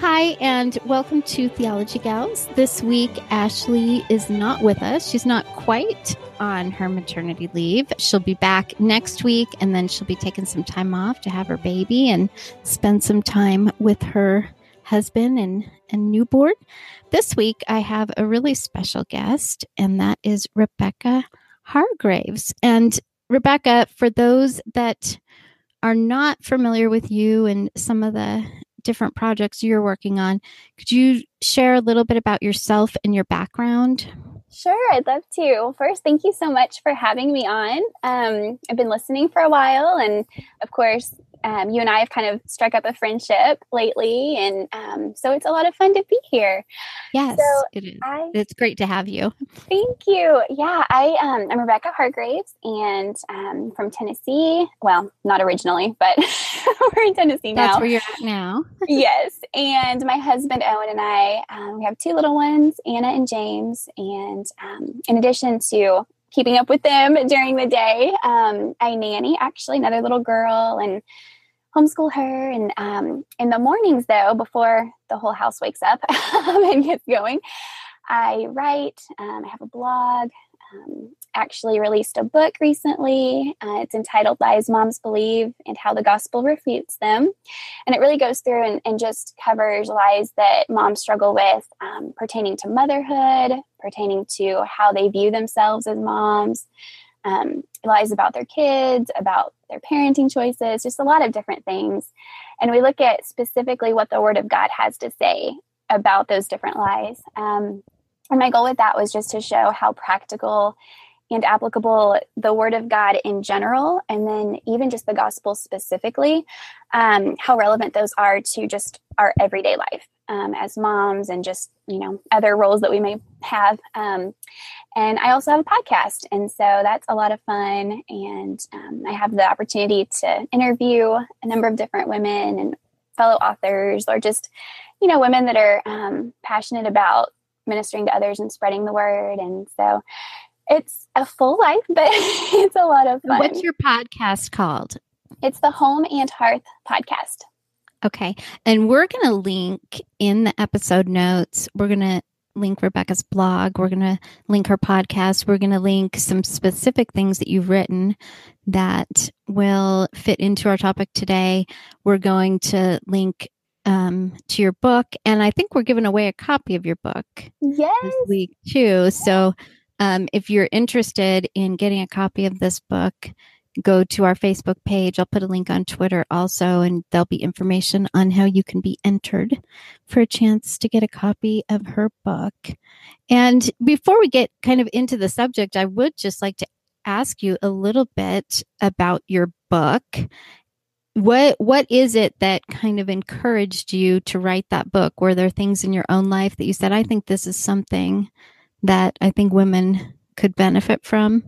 Hi, and welcome to Theology Gals. This week, Ashley is not with us. She's not quite on her maternity leave. She'll be back next week, and then she'll be taking some time off to have her baby and spend some time with her husband and, and newborn. This week, I have a really special guest, and that is Rebecca Hargraves. And Rebecca, for those that are not familiar with you and some of the different projects you're working on, could you share a little bit about yourself and your background? Sure, I'd love to. First, thank you so much for having me on. Um, I've been listening for a while, and of course, um, you and I have kind of struck up a friendship lately, and um, so it's a lot of fun to be here. Yes, so it is. I, it's great to have you. Thank you. Yeah, I um, I'm Rebecca Hargraves, and um, from Tennessee. Well, not originally, but we're in Tennessee now. That's where you're at now. yes, and my husband Owen and I, um, we have two little ones, Anna and James, and um, in addition to keeping up with them during the day. Um, I nanny actually another little girl and homeschool her. And um, in the mornings, though, before the whole house wakes up and gets going, I write. Um, I have a blog. Um, actually released a book recently. Uh, it's entitled Lies Moms Believe and How the Gospel Refutes Them. And it really goes through and, and just covers lies that moms struggle with um, pertaining to motherhood, pertaining to how they view themselves as moms, um, lies about their kids, about their parenting choices, just a lot of different things. And we look at specifically what the Word of God has to say about those different lies. Um, and my goal with that was just to show how practical and applicable the Word of God in general, and then even just the gospel specifically, um, how relevant those are to just our everyday life um, as moms and just, you know, other roles that we may have. Um, and I also have a podcast, and so that's a lot of fun. And um, I have the opportunity to interview a number of different women and fellow authors, or just, you know, women that are um, passionate about ministering to others and spreading the word. And so it's a full life, but it's a lot of fun. What's your podcast called? It's the Home and Hearth podcast. Okay. And we're going to link in the episode notes, we're going to link Rebecca's blog. We're going to link her podcast. We're going to link some specific things that you've written that will fit into our topic today. We're going to link um, to your book, and I think we're giving away a copy of your book yes. this week too. So, um, if you're interested in getting a copy of this book, go to our Facebook page. I'll put a link on Twitter also, and there'll be information on how you can be entered for a chance to get a copy of her book. And before we get kind of into the subject, I would just like to ask you a little bit about your book what what is it that kind of encouraged you to write that book were there things in your own life that you said i think this is something that i think women could benefit from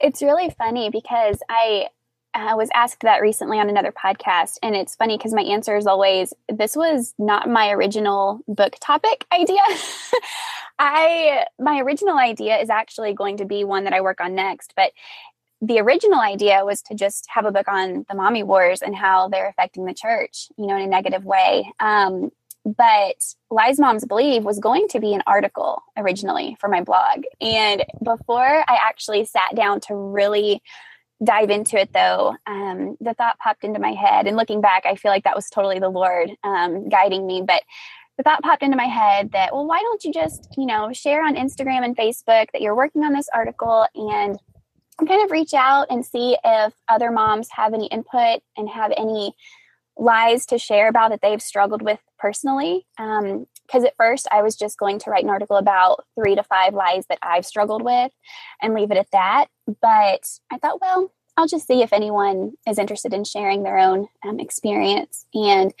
it's really funny because i uh, was asked that recently on another podcast, and it's funny because my answer is always this was not my original book topic idea. I my original idea is actually going to be one that I work on next, but the original idea was to just have a book on the mommy wars and how they're affecting the church, you know, in a negative way. Um, but Lies Moms Believe was going to be an article originally for my blog. And before I actually sat down to really dive into it, though, um, the thought popped into my head. And looking back, I feel like that was totally the Lord um, guiding me. But the thought popped into my head that, well, why don't you just, you know, share on Instagram and Facebook that you're working on this article and kind of reach out and see if other moms have any input and have any lies to share about that they've struggled with personally. Because um, at first I was just going to write an article about three to five lies that I've struggled with and leave it at that. But I thought, well, I'll just see if anyone is interested in sharing their own um, experience. And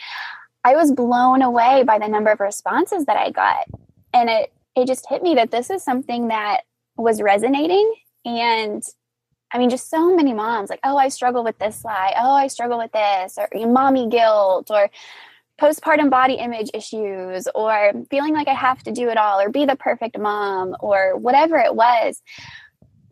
I was blown away by the number of responses that I got. And it, it just hit me that this is something that was resonating and I mean, just so many moms like, oh, I struggle with this lie. Oh, I struggle with this, or mommy guilt, or postpartum body image issues, or feeling like I have to do it all, or be the perfect mom, or whatever it was.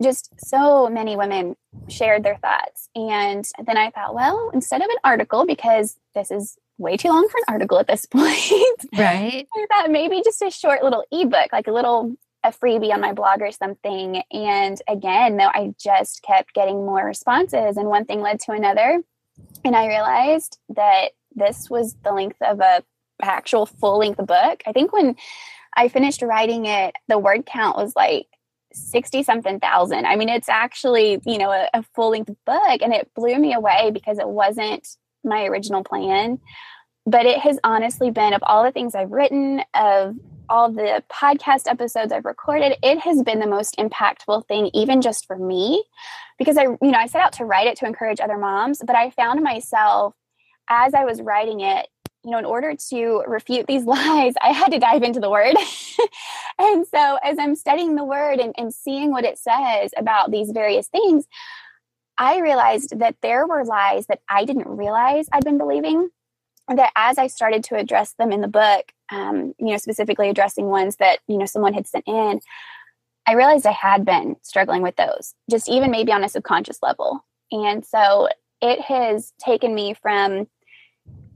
Just so many women shared their thoughts. And then I thought, well, instead of an article, because this is way too long for an article at this point. Right. I thought maybe just a short little ebook, like a little a freebie on my blog or something. And again, though, I just kept getting more responses, and one thing led to another. And I realized that this was the length of a actual full length book. I think when I finished writing it, the word count was like 60 something thousand. I mean, it's actually, you know, a, a full length book and it blew me away because it wasn't my original plan. But it has honestly been of all the things I've written, of all the podcast episodes I've recorded, it has been the most impactful thing, even just for me, because I, you know, I set out to write it to encourage other moms, but I found myself as I was writing it, you know, in order to refute these lies, I had to dive into the word. and so as I'm studying the word and, and seeing what it says about these various things, I realized that there were lies that I didn't realize I'd been believing that as I started to address them in the book, um, you know, specifically addressing ones that, you know, someone had sent in, I realized I had been struggling with those, just even maybe on a subconscious level. And so it has taken me from,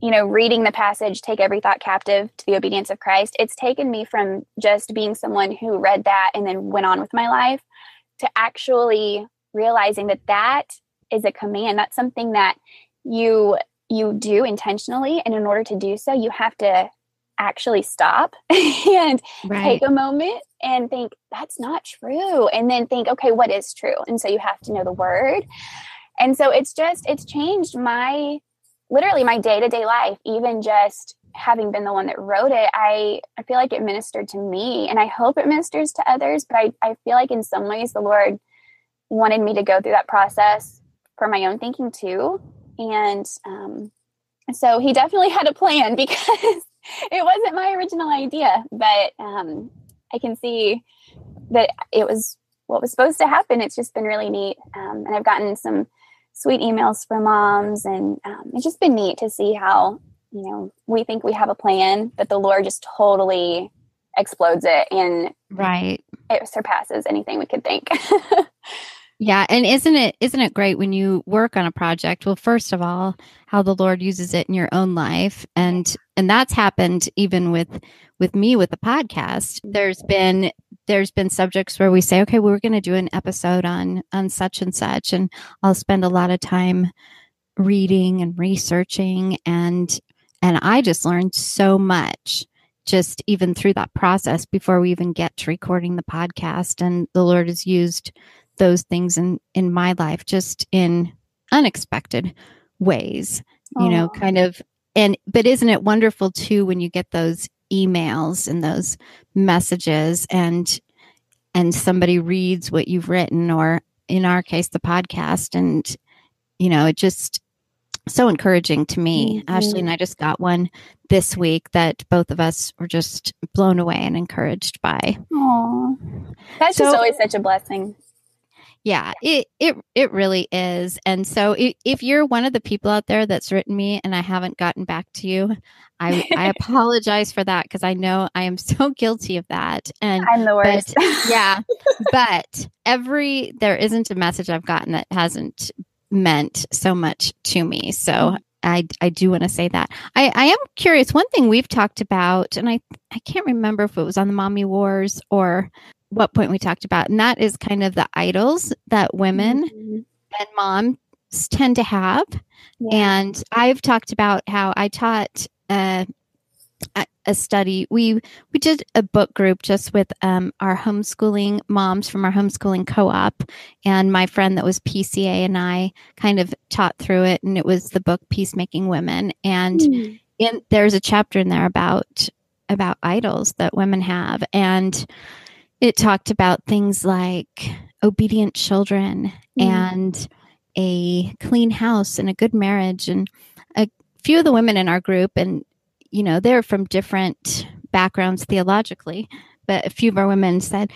you know, reading the passage, take every thought captive to the obedience of Christ. It's taken me from just being someone who read that and then went on with my life to actually realizing that that is a command. That's something that you you do intentionally and in order to do so you have to actually stop and right. take a moment and think that's not true and then think okay what is true? And so you have to know the word. And so it's just it's changed my literally my day-to-day life. Even just having been the one that wrote it i i feel like it ministered to me and i hope it ministers to others but i, I feel like in some ways the lord wanted me to go through that process for my own thinking too and um, so he definitely had a plan because it wasn't my original idea, but um, I can see that it was what was supposed to happen. It's just been really neat. Um, and I've gotten some sweet emails from moms, and um, it's just been neat to see how, you know, we think we have a plan, but the Lord just totally explodes it and right it surpasses anything we could think Yeah, and isn't it isn't it great when you work on a project? Well, first of all, how the Lord uses it in your own life and and that's happened even with with me with the podcast. Mm-hmm. There's been there's been subjects where we say, "Okay, we're going to do an episode on on such and such." And I'll spend a lot of time reading and researching and and I just learned so much just even through that process before we even get to recording the podcast and the Lord has used those things in in my life just in unexpected ways you know kind of and but isn't it wonderful too when you get those emails and those messages and and somebody reads what you've written or in our case the podcast and you know it just so encouraging to me mm-hmm. ashley and i just got one this week that both of us were just blown away and encouraged by Aww. that's so, just always such a blessing Yeah, it it it really is. And so if, if you're one of the people out there that's written me and I haven't gotten back to you, I I apologize for that because I know I am so guilty of that. And I'm the worst. But, yeah, but every there isn't a message I've gotten that hasn't meant so much to me. So mm-hmm. I, I do want to say that. I, I am curious. One thing we've talked about, and I, I can't remember if it was on the Mommy Wars or what point we talked about, and that is kind of the idols that women mm-hmm. and moms tend to have. Yeah. And I've talked about how I taught uh, a study. We we did a book group just with um, our homeschooling moms from our homeschooling co-op, and my friend that was PCA and I kind of taught through it, and it was the book Peacemaking Women, and mm. in, there's a chapter in there about about idols that women have, and it talked about things like obedient children mm. and a clean house and a good marriage and a few of the women in our group and you know, they're from different backgrounds theologically, but a few of our women said,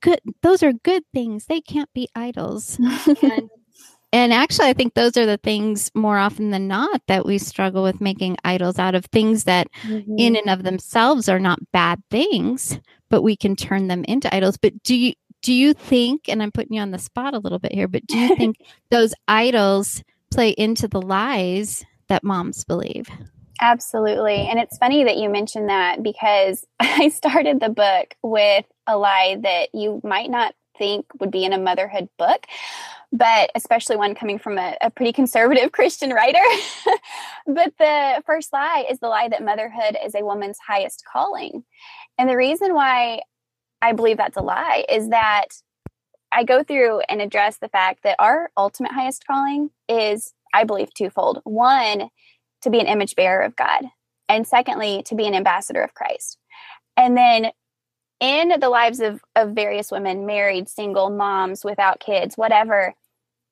good, those are good things. They can't be idols. and, and actually, I think those are the things more often than not that we struggle with making idols out of things that, mm-hmm. in and of themselves, are not bad things, but we can turn them into idols. But do you do you think? And I'm putting you on the spot a little bit here, but do you think those idols play into the lies that moms believe? Absolutely. And it's funny that you mentioned that because I started the book with a lie that you might not think would be in a motherhood book, but especially one coming from a, a pretty conservative Christian writer. but the first lie is the lie that motherhood is a woman's highest calling. And the reason why I believe that's a lie is that I go through and address the fact that our ultimate highest calling is, I believe, twofold. One, to be an image bearer of God. And secondly, to be an ambassador of Christ. And then in the lives of, of various women, married, single, moms, without kids, whatever,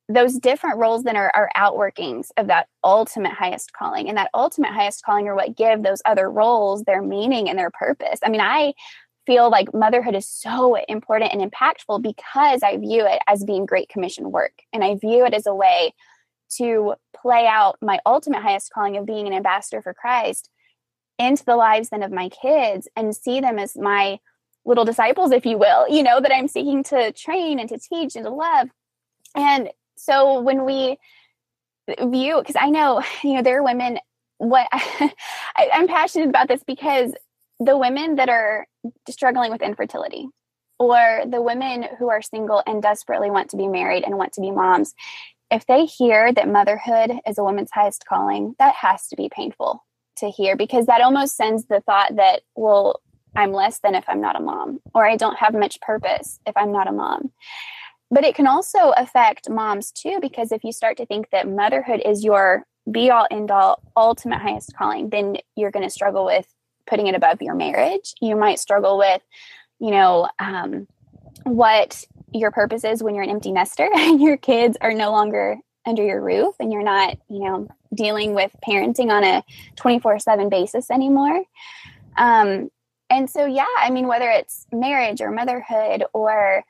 those different roles then are, are outworkings of that ultimate highest calling. And that ultimate highest calling are what give those other roles their meaning and their purpose. I mean, I feel like motherhood is so important and impactful because I view it as being great commission work. And I view it as a way to play out my ultimate highest calling of being an ambassador for Christ into the lives then of my kids and see them as my little disciples, if you will, you know, that I'm seeking to train and to teach and to love. And so when we view, because I know, you know, there are women, what I, I'm passionate about this because the women that are struggling with infertility, or the women who are single and desperately want to be married and want to be moms, if they hear that motherhood is a woman's highest calling, that has to be painful to hear because that almost sends the thought that, well, I'm less than if I'm not a mom, or I don't have much purpose if I'm not a mom. But it can also affect moms too, because if you start to think that motherhood is your be all end all, ultimate highest calling, then you're going to struggle with putting it above your marriage. You might struggle with, you know, um, what your purpose is when you're an empty nester and your kids are no longer under your roof and you're not, you know, dealing with parenting on a 24 7 basis anymore. Um, and so, yeah, I mean, whether it's marriage or motherhood or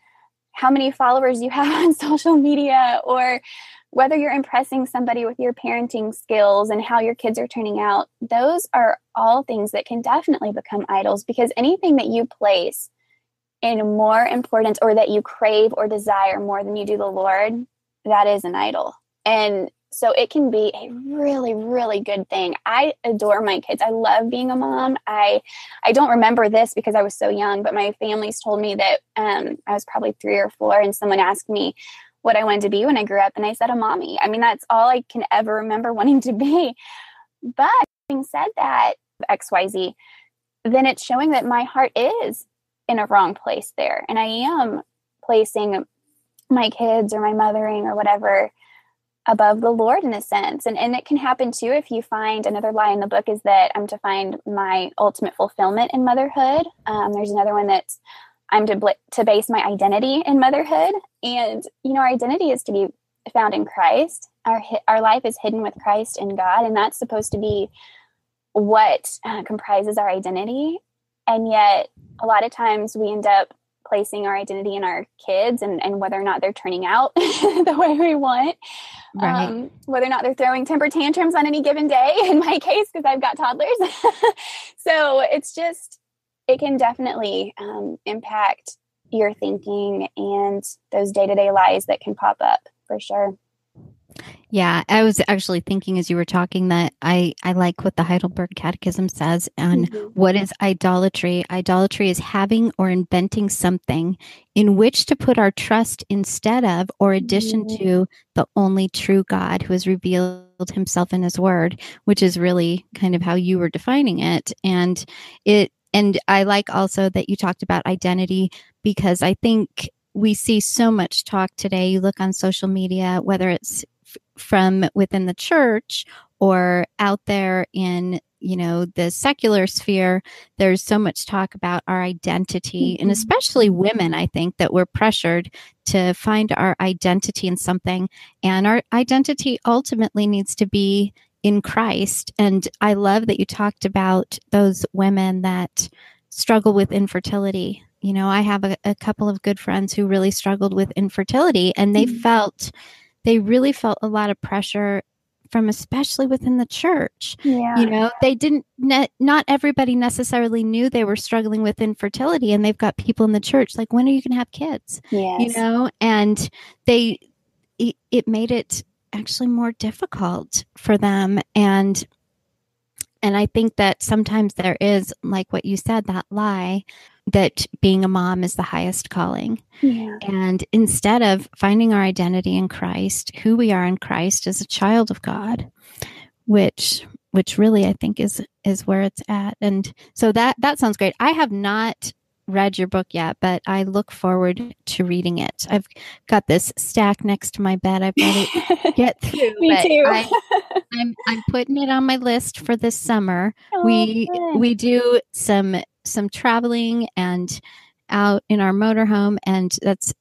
how many followers you have on social media or whether you're impressing somebody with your parenting skills and how your kids are turning out, those are all things that can definitely become idols because anything that you place in more importance or that you crave or desire more than you do the Lord, that is an idol. And so it can be a really really good thing. I adore my kids. I love being a mom. I i don't remember this because i was so young but my family's told me that um, i was probably three or four and someone asked me what i wanted to be when i grew up and i said a mommy. I mean that's all i can ever remember wanting to be. But having said that xyz then it's showing that my heart is in a wrong place there. And I am placing my kids or my mothering or whatever above the Lord in a sense. And and it can happen too if you find another lie in the book is that I'm to find my ultimate fulfillment in motherhood. Um, there's another one that's I'm to bl- to base my identity in motherhood, and you know our identity is to be found in Christ. Our our life is hidden with Christ in God, and that's supposed to be what uh, comprises our identity. And yet, a lot of times we end up placing our identity in our kids and, and whether or not they're turning out the way we want. Right. Um, whether or not they're throwing temper tantrums on any given day, in my case, because I've got toddlers. so it's just, it can definitely um, impact your thinking and those day to day lies that can pop up for sure. Yeah, I was actually thinking as you were talking that I, I like what the Heidelberg Catechism says on mm-hmm. what is idolatry. Idolatry is having or inventing something in which to put our trust instead of or addition mm-hmm. to the only true God who has revealed himself in his word, which is really kind of how you were defining it. And it and I like also that you talked about identity because I think we see so much talk today. You look on social media, whether it's from within the church or out there in you know the secular sphere there's so much talk about our identity mm-hmm. and especially women i think that we're pressured to find our identity in something and our identity ultimately needs to be in christ and i love that you talked about those women that struggle with infertility you know i have a, a couple of good friends who really struggled with infertility and they mm-hmm. felt they really felt a lot of pressure from especially within the church. Yeah. You know, they didn't ne- not everybody necessarily knew they were struggling with infertility and they've got people in the church like when are you going to have kids? Yes. You know, and they it, it made it actually more difficult for them and and I think that sometimes there is like what you said that lie that being a mom is the highest calling. Yeah. And instead of finding our identity in Christ, who we are in Christ as a child of God, which which really I think is is where it's at. And so that that sounds great. I have not read your book yet, but I look forward to reading it. I've got this stack next to my bed. I've got to get through. Me too. I, am I'm, I'm putting it on my list for this summer. Oh, we good. we do some some traveling and out in our motorhome, and that's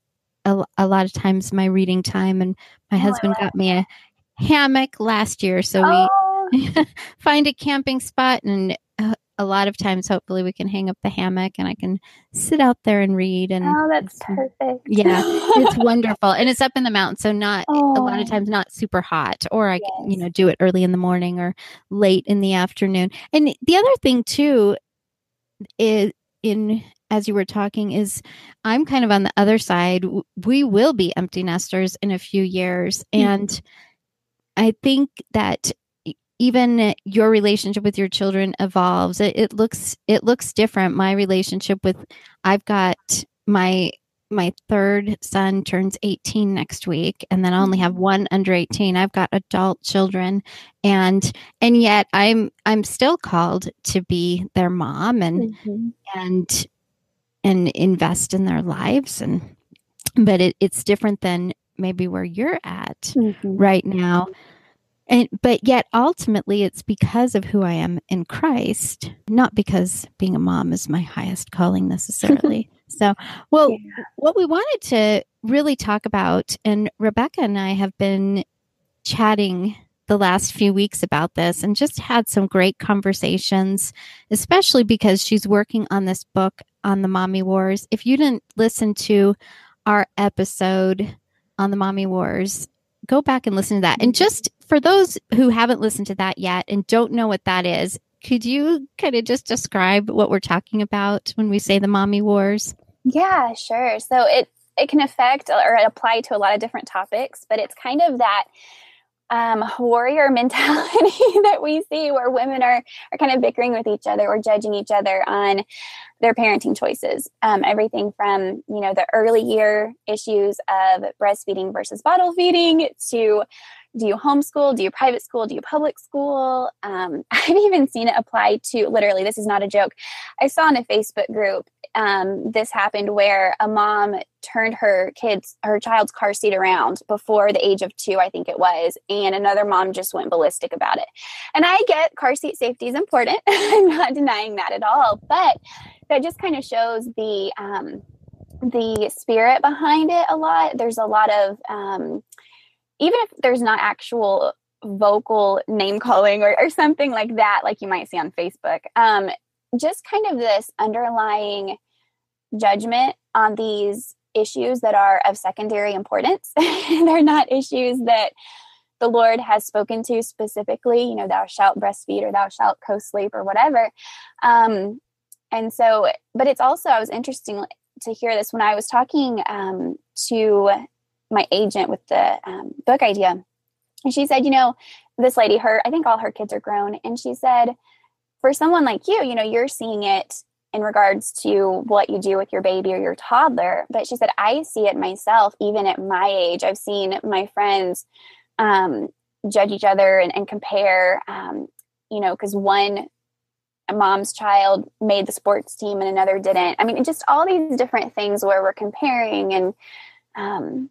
a, a lot of times my reading time. And my oh, husband got me a hammock last year, so oh. we find a camping spot and a lot of times hopefully we can hang up the hammock and I can sit out there and read and Oh, that's perfect. Yeah. it's wonderful. And it's up in the mountains, so not oh. a lot of oh. times not super hot or I yes. can, you know, do it early in the morning or late in the afternoon. And the other thing too is in as you were talking is I'm kind of on the other side. We will be empty nesters in a few years. Mm-hmm. And I think that even your relationship with your children evolves. It, it looks it looks different. My relationship with I've got my my third son turns 18 next week and then i only have mm-hmm. one under 18 i've got adult children and and yet i'm i'm still called to be their mom and mm-hmm. and and invest in their lives and but it, it's different than maybe where you're at mm-hmm. right now and but yet ultimately it's because of who i am in christ not because being a mom is my highest calling necessarily so, well, yeah. what we wanted to really talk about, and Rebecca and I have been chatting the last few weeks about this and just had some great conversations, especially because she's working on this book on the mommy wars. If you didn't listen to our episode on the mommy wars, go back and listen to that. And just for those who haven't listened to that yet and don't know what that is, could you kind of just describe what we're talking about when we say the mommy wars? Yeah, sure. So it it can affect or apply to a lot of different topics, but it's kind of that um, warrior mentality that we see where women are are kind of bickering with each other or judging each other on their parenting choices. Um, everything from you know the early year issues of breastfeeding versus bottle feeding to do you homeschool do you private school do you public school? Um, i've even seen it apply to literally this is not a joke. I saw in a facebook group um, this happened where a mom turned her kids her child's car seat around before the age of two i think it was and another mom just went ballistic about it. And i get car seat safety is important. I'm not denying that at all but that just kind of shows the um, the spirit behind it a lot. There's a lot of um, even if there's not actual vocal name calling or, or something like that, like you might see on Facebook, um, just kind of this underlying judgment on these issues that are of secondary importance. They're not issues that the Lord has spoken to specifically, you know, thou shalt breastfeed or thou shalt co sleep or whatever. Um, and so, but it's also, I was interesting to hear this when I was talking um, to my agent with the um, book idea. And she said, you know, this lady, her, I think all her kids are grown. And she said, for someone like you, you know, you're seeing it in regards to what you do with your baby or your toddler. But she said, I see it myself, even at my age. I've seen my friends um, judge each other and, and compare, um, you know, because one mom's child made the sports team and another didn't. I mean, just all these different things where we're comparing and um,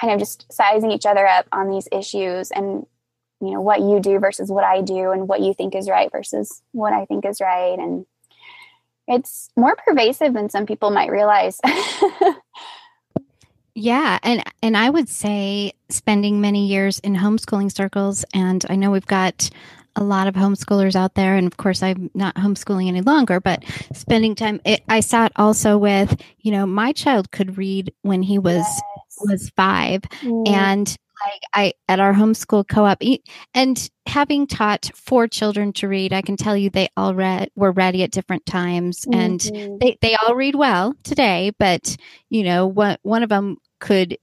kind of just sizing each other up on these issues and you know what you do versus what I do and what you think is right versus what I think is right and it's more pervasive than some people might realize. yeah, and and I would say spending many years in homeschooling circles and I know we've got a lot of homeschoolers out there and of course i'm not homeschooling any longer but spending time it, i saw it also with you know my child could read when he was. Was five mm. and like I at our homeschool co-op and having taught four children to read, I can tell you they all read were ready at different times mm-hmm. and they, they all read well today, but you know, one one of them could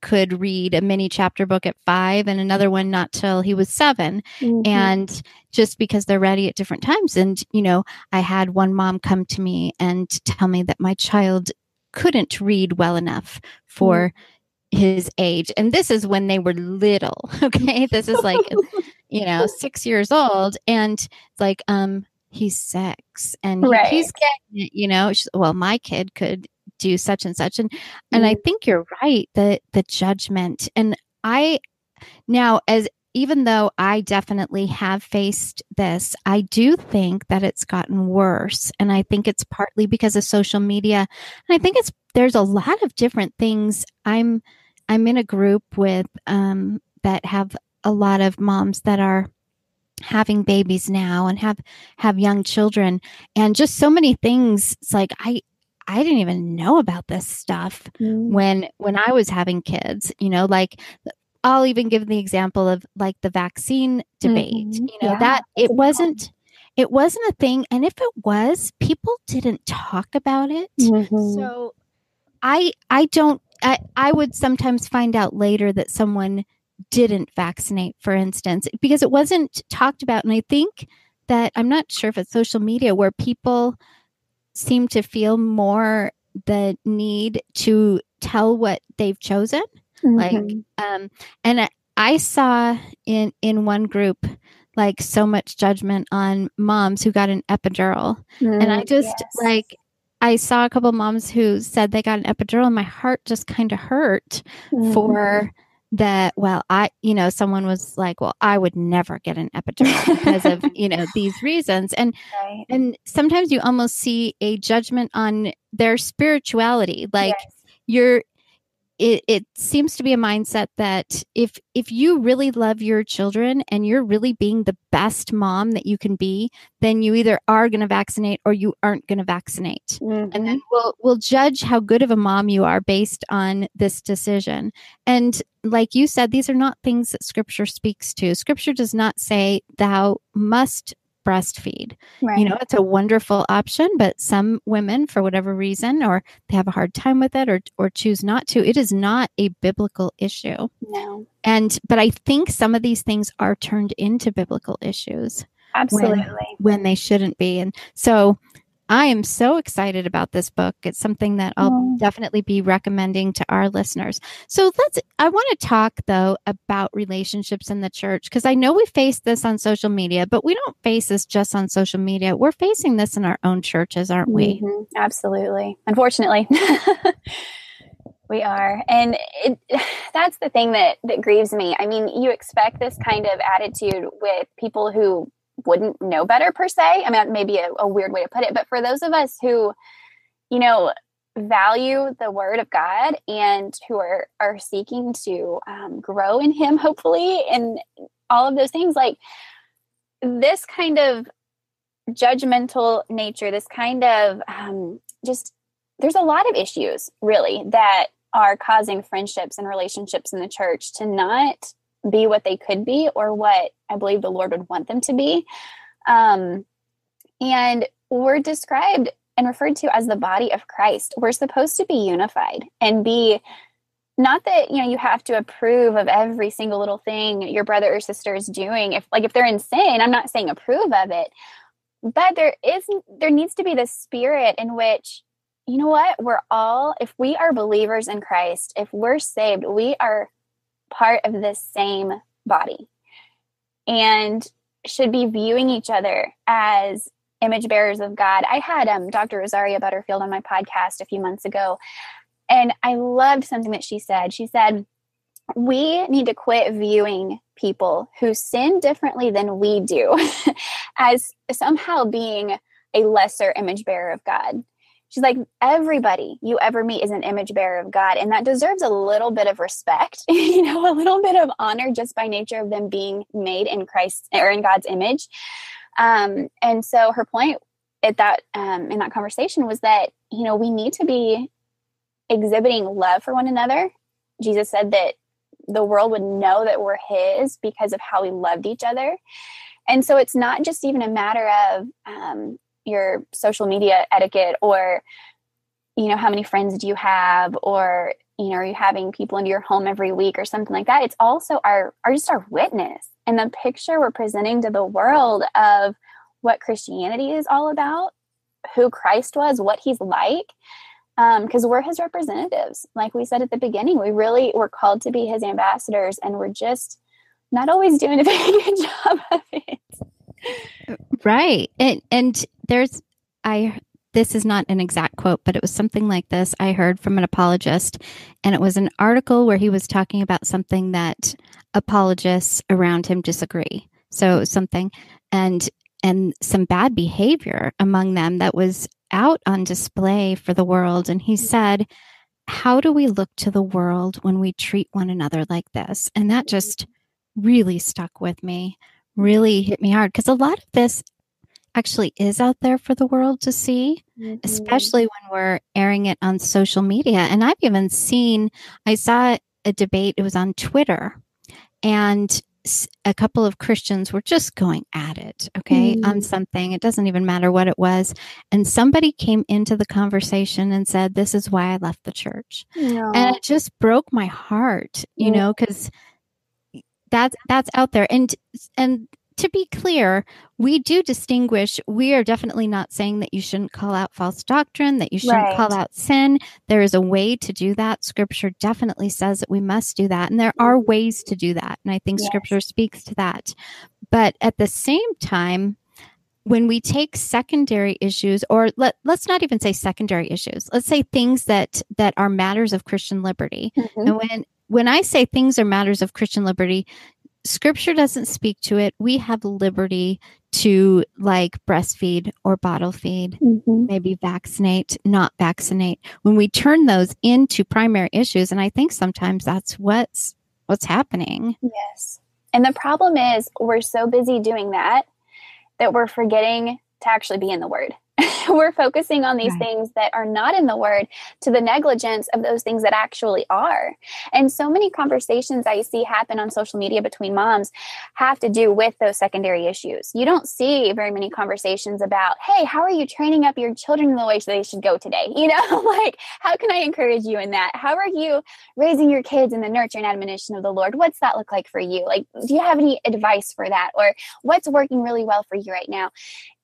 could read a mini chapter book at five and another one not till he was 7 mm-hmm. and just because they're ready at different times and you know i had one mom come to me and tell me that my child couldn't read well enough for mm-hmm his age. And this is when they were little. Okay. This is like, you know, six years old. And like, um, he's six and right. he's getting it, you know, well, my kid could do such and such. And, and I mm-hmm. think you're right that the judgment and I now as, even though I definitely have faced this, I do think that it's gotten worse. And I think it's partly because of social media. And I think it's, there's a lot of different things I'm, I'm in a group with um, that have a lot of moms that are having babies now and have have young children and just so many things it's like i i didn't even know about this stuff mm. when when i was having kids you know like i'll even give the example of like the vaccine debate mm-hmm. you know yeah, that it wasn't it wasn't a thing and if it was people didn't talk about it mm-hmm. so i i don't I, I would sometimes find out later that someone didn't vaccinate, for instance, because it wasn't talked about. And I think that I'm not sure if it's social media where people seem to feel more the need to tell what they've chosen. Mm-hmm. Like, um, and I, I saw in in one group like so much judgment on moms who got an epidural, mm, and I mm, just yes. like I saw a couple moms who said they got an epidural, and my heart just kind of hurt mm-hmm. for that. Well, I, you know, someone was like, "Well, I would never get an epidural because of you know these reasons," and right. and sometimes you almost see a judgment on their spirituality, like yes. you're it, it seems to be a mindset that if if you really love your children and you're really being the best mom that you can be then you either are going to vaccinate or you aren't going to vaccinate. Mm-hmm. and then we'll we'll judge how good of a mom you are based on this decision. And like you said these are not things that scripture speaks to. Scripture does not say thou must breastfeed. Right. You know, it's a wonderful option, but some women, for whatever reason, or they have a hard time with it or, or choose not to, it is not a biblical issue. No. And, but I think some of these things are turned into biblical issues. Absolutely. When, when they shouldn't be. And so I am so excited about this book. It's something that I'll oh. definitely be recommending to our listeners. So let's, I want to talk though about relationships in the church because I know we face this on social media, but we don't face this just on social media. We're facing this in our own churches, aren't we? Mm-hmm. Absolutely. Unfortunately. we are and it, that's the thing that that grieves me i mean you expect this kind of attitude with people who wouldn't know better per se. I mean, maybe a, a weird way to put it, but for those of us who, you know, value the word of God and who are are seeking to um, grow in Him, hopefully, and all of those things, like this kind of judgmental nature, this kind of um, just there's a lot of issues really that are causing friendships and relationships in the church to not be what they could be or what I believe the Lord would want them to be. Um, and we're described and referred to as the body of Christ. We're supposed to be unified and be not that you know you have to approve of every single little thing your brother or sister is doing if like if they're in sin i'm not saying approve of it but there is there needs to be this spirit in which you know what we're all if we are believers in christ if we're saved we are part of this same body and should be viewing each other as image bearers of god i had um, dr rosaria butterfield on my podcast a few months ago and i loved something that she said she said we need to quit viewing people who sin differently than we do as somehow being a lesser image bearer of God. She's like, everybody you ever meet is an image bearer of God, and that deserves a little bit of respect, you know, a little bit of honor just by nature of them being made in Christ or in God's image. Um, and so her point at that um, in that conversation was that you know we need to be exhibiting love for one another. Jesus said that the world would know that we're his because of how we loved each other and so it's not just even a matter of um, your social media etiquette or you know how many friends do you have or you know are you having people into your home every week or something like that it's also our our just our witness and the picture we're presenting to the world of what christianity is all about who christ was what he's like because um, we're his representatives. Like we said at the beginning, we really we're called to be his ambassadors, and we're just not always doing a very good job of it. Right, and and there's I. This is not an exact quote, but it was something like this I heard from an apologist, and it was an article where he was talking about something that apologists around him disagree. So something, and and some bad behavior among them that was out on display for the world. And he said, How do we look to the world when we treat one another like this? And that just really stuck with me, really hit me hard because a lot of this actually is out there for the world to see, mm-hmm. especially when we're airing it on social media. And I've even seen, I saw a debate, it was on Twitter, and a couple of Christians were just going at it, okay, mm. on something. It doesn't even matter what it was. And somebody came into the conversation and said, This is why I left the church. No. And it just broke my heart, you mm. know, because that's that's out there. And and to be clear, we do distinguish. We are definitely not saying that you shouldn't call out false doctrine, that you shouldn't right. call out sin. There is a way to do that. Scripture definitely says that we must do that. And there are ways to do that. And I think yes. scripture speaks to that. But at the same time, when we take secondary issues or let, let's not even say secondary issues let's say things that that are matters of christian liberty mm-hmm. and when when I say things are matters of Christian liberty, scripture doesn't speak to it. We have liberty to like breastfeed or bottle feed, mm-hmm. maybe vaccinate, not vaccinate. When we turn those into primary issues, and I think sometimes that's what's what's happening. Yes. And the problem is we're so busy doing that that we're forgetting to actually be in the word. we're focusing on these right. things that are not in the word to the negligence of those things that actually are. And so many conversations I see happen on social media between moms have to do with those secondary issues. You don't see very many conversations about, hey, how are you training up your children in the way they should go today? You know, like, how can I encourage you in that? How are you raising your kids in the nurture and admonition of the Lord? What's that look like for you? Like, do you have any advice for that? Or what's working really well for you right now?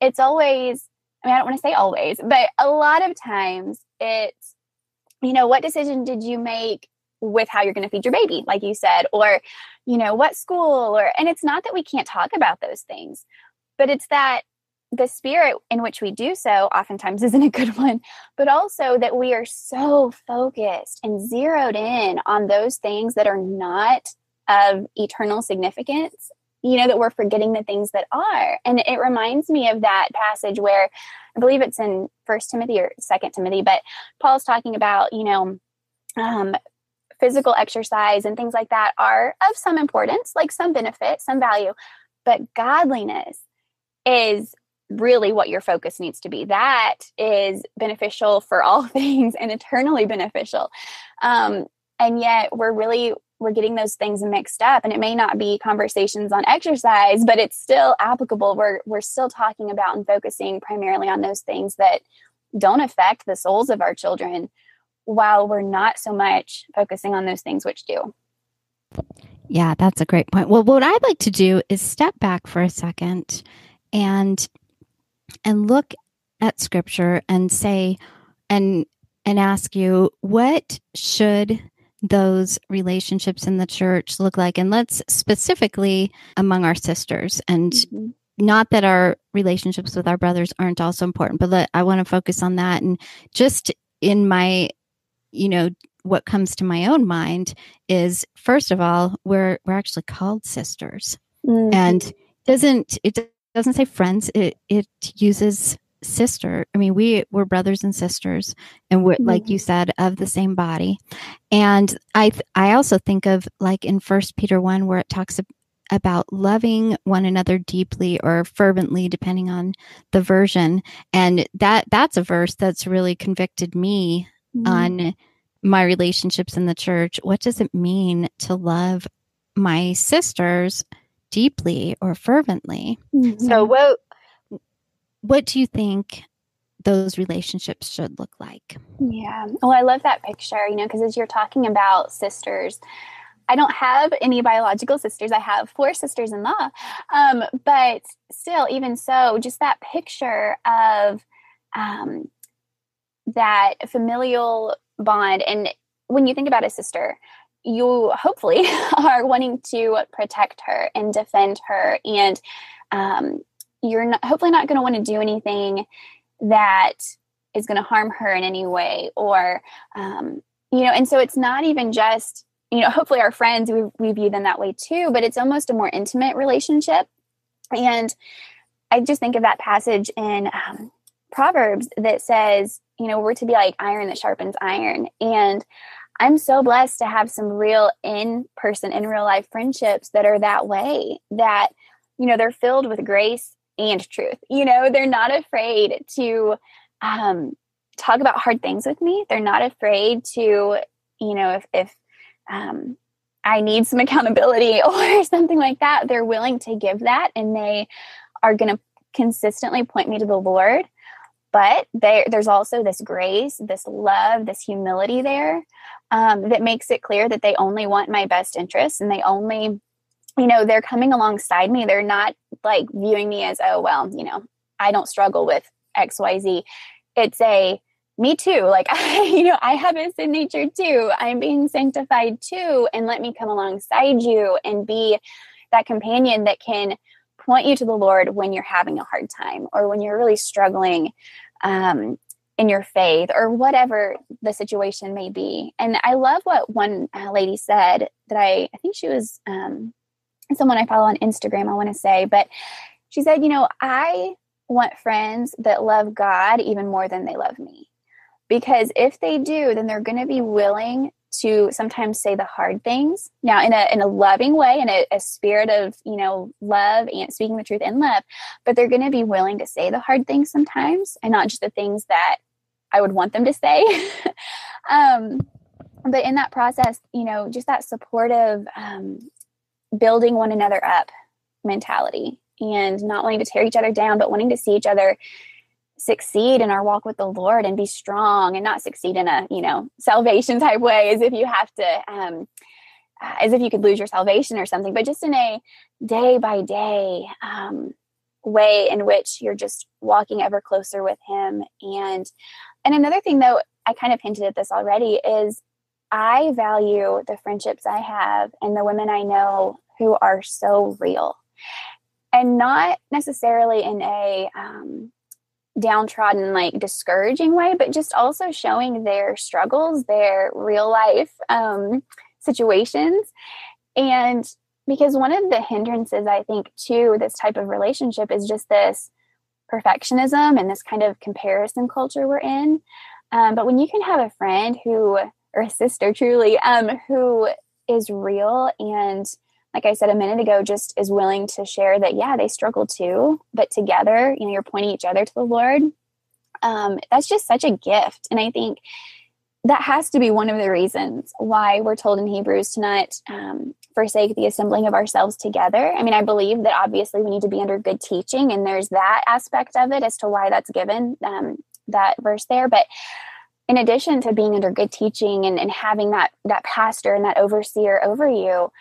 It's always I mean, I don't want to say always, but a lot of times it's, you know, what decision did you make with how you're going to feed your baby, like you said, or, you know, what school, or, and it's not that we can't talk about those things, but it's that the spirit in which we do so oftentimes isn't a good one, but also that we are so focused and zeroed in on those things that are not of eternal significance you know that we're forgetting the things that are and it reminds me of that passage where i believe it's in first timothy or second timothy but paul's talking about you know um, physical exercise and things like that are of some importance like some benefit some value but godliness is really what your focus needs to be. That is beneficial for all things and eternally beneficial. Um, and yet we're really we're getting those things mixed up and it may not be conversations on exercise but it's still applicable. We're we're still talking about and focusing primarily on those things that don't affect the souls of our children while we're not so much focusing on those things which do. Yeah that's a great point. Well what i'd like to do is step back for a second and and look at scripture and say and and ask you what should those relationships in the church look like and let's specifically among our sisters and mm-hmm. not that our relationships with our brothers aren't also important but let, i want to focus on that and just in my you know what comes to my own mind is first of all we're we're actually called sisters mm-hmm. and doesn't it doesn't say friends it it uses sister i mean we we're brothers and sisters and we're mm-hmm. like you said of the same body and i i also think of like in first peter 1 where it talks about loving one another deeply or fervently depending on the version and that that's a verse that's really convicted me mm-hmm. on my relationships in the church what does it mean to love my sisters deeply or fervently mm-hmm. so what what do you think those relationships should look like? Yeah. Oh, I love that picture, you know, because as you're talking about sisters, I don't have any biological sisters. I have four sisters in law. Um, but still, even so, just that picture of um, that familial bond. And when you think about a sister, you hopefully are wanting to protect her and defend her and um, you're not, hopefully not going to want to do anything that is going to harm her in any way or um, you know and so it's not even just you know hopefully our friends we, we view them that way too but it's almost a more intimate relationship. And i just think of that passage in um, proverbs that says you know we're to be like iron that sharpens iron. And i'm so blessed to have some real in person in real life friendships that are that way that you know they're filled with grace and truth. You know, they're not afraid to um, talk about hard things with me. They're not afraid to, you know, if, if um, I need some accountability or something like that, they're willing to give that and they are going to consistently point me to the Lord. But there's also this grace, this love, this humility there um, that makes it clear that they only want my best interests and they only you know, they're coming alongside me. They're not like viewing me as, oh, well, you know, I don't struggle with XYZ. It's a, me too. Like, I, you know, I have a sin nature too. I'm being sanctified too. And let me come alongside you and be that companion that can point you to the Lord when you're having a hard time or when you're really struggling um, in your faith or whatever the situation may be. And I love what one uh, lady said that I, I think she was um, someone I follow on Instagram, I want to say, but she said, you know, I want friends that love God even more than they love me. Because if they do, then they're going to be willing to sometimes say the hard things now in a in a loving way in a, a spirit of you know love and speaking the truth in love but they're going to be willing to say the hard things sometimes and not just the things that i would want them to say um but in that process you know just that supportive um building one another up mentality and not wanting to tear each other down, but wanting to see each other succeed in our walk with the Lord and be strong and not succeed in a, you know, salvation type way as if you have to, um, uh, as if you could lose your salvation or something, but just in a day by day um, way in which you're just walking ever closer with Him. And and another thing, though, I kind of hinted at this already, is I value the friendships I have and the women I know who are so real and not necessarily in a um, downtrodden, like discouraging way, but just also showing their struggles, their real life um, situations. And because one of the hindrances, I think, to this type of relationship is just this perfectionism and this kind of comparison culture we're in. Um, but when you can have a friend who or a sister truly um, who is real and like I said a minute ago, just is willing to share that, yeah, they struggle too, but together, you know, you're pointing each other to the Lord. Um, that's just such a gift. And I think that has to be one of the reasons why we're told in Hebrews to not um, forsake the assembling of ourselves together. I mean, I believe that obviously we need to be under good teaching, and there's that aspect of it as to why that's given um, that verse there. But in addition to being under good teaching and, and having that that pastor and that overseer over you,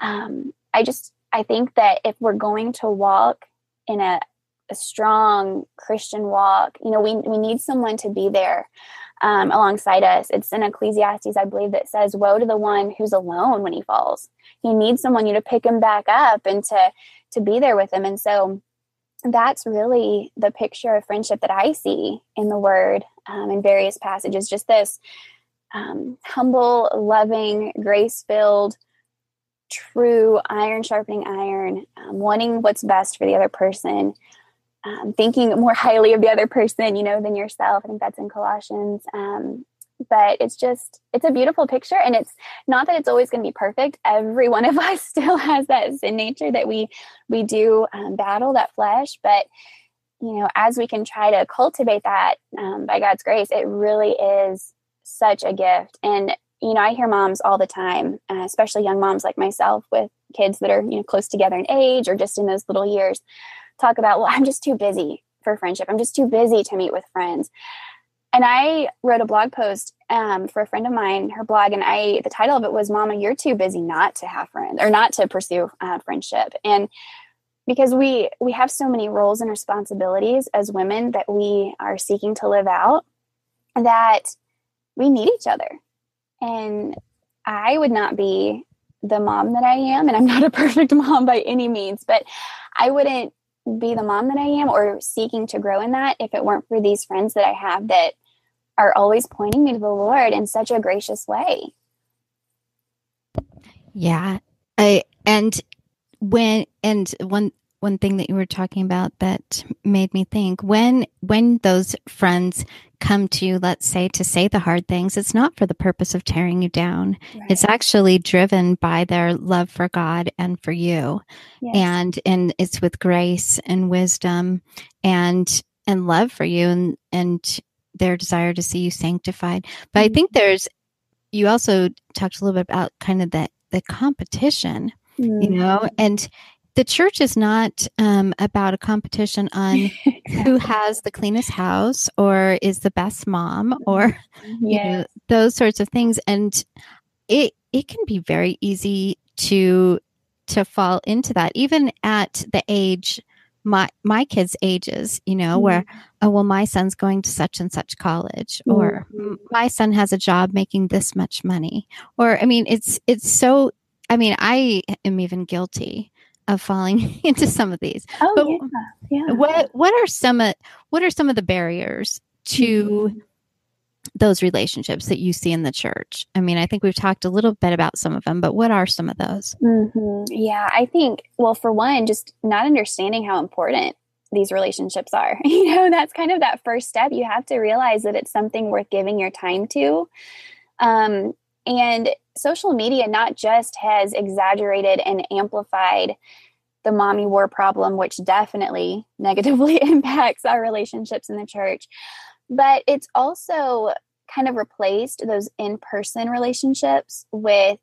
um, I just I think that if we're going to walk in a, a strong Christian walk, you know, we we need someone to be there um, alongside us. It's in Ecclesiastes, I believe, that says, "Woe to the one who's alone when he falls." He needs someone you know, to pick him back up and to to be there with him. And so, that's really the picture of friendship that I see in the Word um, in various passages. Just this um, humble, loving, grace filled, true iron sharpening iron, um, wanting what's best for the other person um, thinking more highly of the other person, you know, than yourself. I think that's in Colossians. Um, but it's just it's a beautiful picture and it's not that it's always going to be perfect every one of us still has that sin nature that we we do um, battle that flesh but you know as we can try to cultivate that um, by god's grace it really is such a gift and you know i hear moms all the time uh, especially young moms like myself with kids that are you know close together in age or just in those little years talk about, well, I'm just too busy for friendship. I'm just too busy to meet with friends. And I wrote a blog post um, for a friend of mine, her blog, and I the title of it was "Mama, you're too busy not to have friends or not to pursue uh, friendship." And because we we have so many roles and responsibilities as women that we are seeking to live out, that we need each other. And I would not be the mom that I am, and I'm not a perfect mom by any means, but I wouldn't be the mom that I am or seeking to grow in that if it weren't for these friends that I have that are always pointing me to the Lord in such a gracious way. Yeah. I and when and one one thing that you were talking about that made me think when when those friends come to you let's say to say the hard things it's not for the purpose of tearing you down right. it's actually driven by their love for god and for you yes. and and it's with grace and wisdom and and love for you and and their desire to see you sanctified but mm-hmm. i think there's you also talked a little bit about kind of that the competition mm-hmm. you know and the church is not um, about a competition on who has the cleanest house or is the best mom or yes. you know, those sorts of things and it it can be very easy to to fall into that even at the age my my kids ages you know mm-hmm. where oh well my son's going to such and such college mm-hmm. or my son has a job making this much money or i mean it's it's so i mean i am even guilty of falling into some of these. Oh, but yeah, yeah. What what are some of what are some of the barriers to mm-hmm. those relationships that you see in the church? I mean, I think we've talked a little bit about some of them, but what are some of those? Mm-hmm. Yeah, I think well, for one, just not understanding how important these relationships are. You know, that's kind of that first step. You have to realize that it's something worth giving your time to. Um, and social media not just has exaggerated and amplified the mommy war problem, which definitely negatively impacts our relationships in the church, but it's also kind of replaced those in person relationships with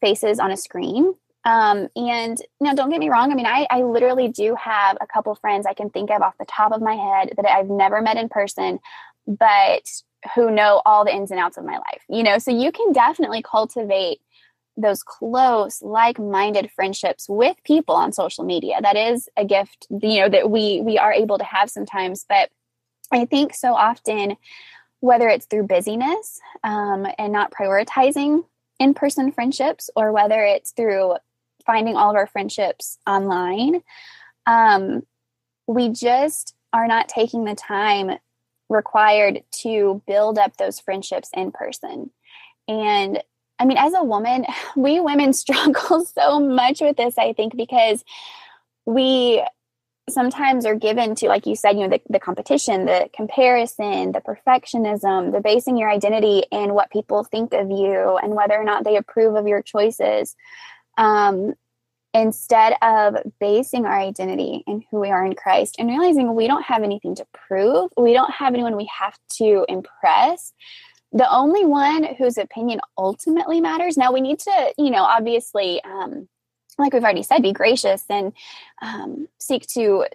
faces on a screen. Um, and now, don't get me wrong. I mean, I, I literally do have a couple friends I can think of off the top of my head that I've never met in person, but who know all the ins and outs of my life, you know, so you can definitely cultivate those close like-minded friendships with people on social media. That is a gift you know that we we are able to have sometimes but i think so often whether it's through busyness um, and not prioritizing in-person friendships or whether it's through finding all of our friendships online um, we just are not taking the time required to build up those friendships in person. And I mean, as a woman, we women struggle so much with this, I think, because we sometimes are given to, like you said, you know, the, the competition, the comparison, the perfectionism, the basing your identity in what people think of you and whether or not they approve of your choices. Um, instead of basing our identity in who we are in Christ and realizing we don't have anything to prove, we don't have anyone we have to impress. The only one whose opinion ultimately matters. Now, we need to, you know, obviously, um, like we've already said, be gracious and um, seek to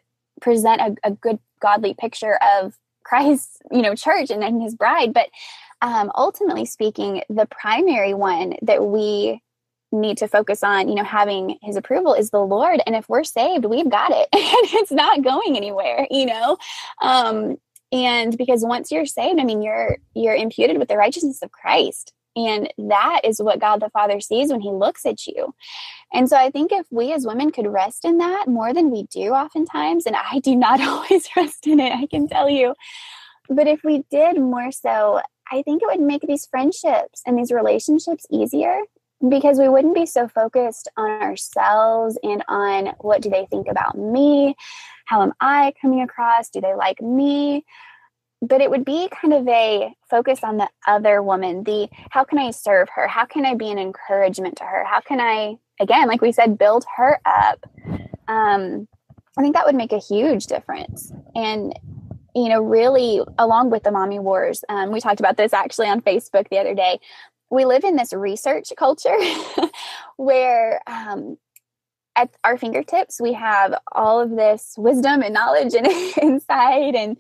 present a, a, good, godly picture of Christ's, you know, church and, and his bride. But um, ultimately speaking, the primary one that we need to focus on, you know, having his approval is the Lord. And if we're saved, we've got it. and it's not going anywhere, you know? Um, and because once you're saved, I mean, you're you're imputed with the righteousness of Christ. And that is what God the Father sees when he looks at you. And so I think if we as women could rest in that more than we do oftentimes, and I do not always rest in it, I can tell you. But if we did more so, I think it would make these friendships and these relationships easier because we wouldn't be so focused on ourselves and on what do they think about me? How am i coming across? Do they like me? But it would be kind of a focus on the other woman the how can i serve her? How can i be an encouragement to her? How can i again like we said build her up? Um, i think that would make a huge difference. And you know really along with the mommy wars um, we talked about this actually on facebook the other day we live in this research culture where um, at our fingertips we have all of this wisdom and knowledge and insight and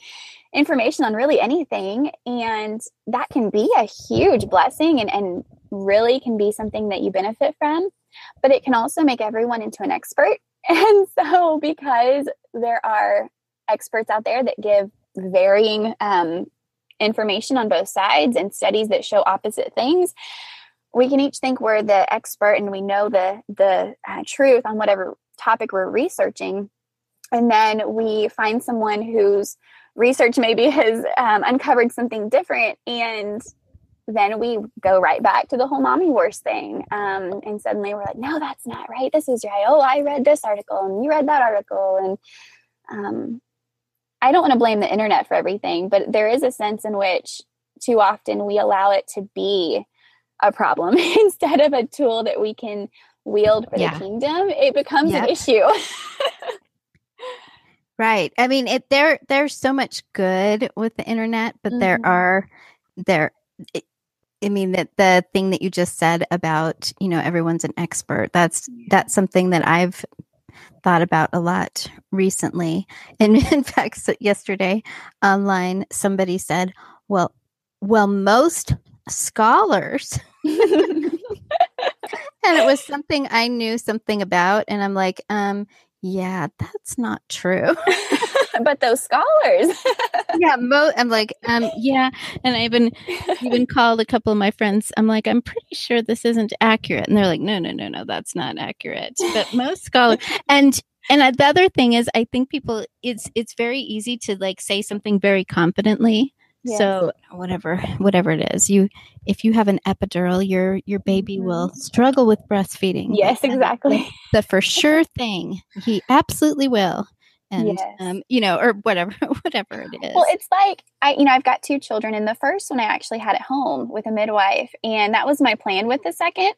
information on really anything and that can be a huge blessing and, and really can be something that you benefit from but it can also make everyone into an expert. And so because there are experts out there that give varying um, information on both sides and studies that show opposite things we can each think we're the expert and we know the the uh, truth on whatever topic we're researching. And then we find someone whose research maybe has um, uncovered something different and then we go right back to the whole mommy wars thing. Um, and suddenly we're like no that's not right. This is right. Oh i read this article and you read that article. And um, I don't want to blame the internet for everything, but there is a sense in which too often we allow it to be a problem instead of a tool that we can wield for yeah. the kingdom. It becomes yep. an issue. right. I mean, it there there's so much good with the internet, but mm-hmm. there are there it, I mean that the thing that you just said about, you know, everyone's an expert. That's that's something that I've thought about a lot recently. And in fact, yesterday online, somebody said, well, well, most scholars. and it was something I knew something about. And I'm like, um, yeah, that's not true. but those scholars. yeah, mo- I'm like, um, yeah, and I even even called a couple of my friends. I'm like, I'm pretty sure this isn't accurate, and they're like, no, no, no, no, that's not accurate. But most scholars, and and the other thing is, I think people, it's it's very easy to like say something very confidently. Yes. So whatever whatever it is, you if you have an epidural, your your baby mm-hmm. will struggle with breastfeeding. Yes, exactly. The for sure thing, he absolutely will and yes. um, you know or whatever whatever it is well it's like i you know i've got two children and the first one i actually had at home with a midwife and that was my plan with the second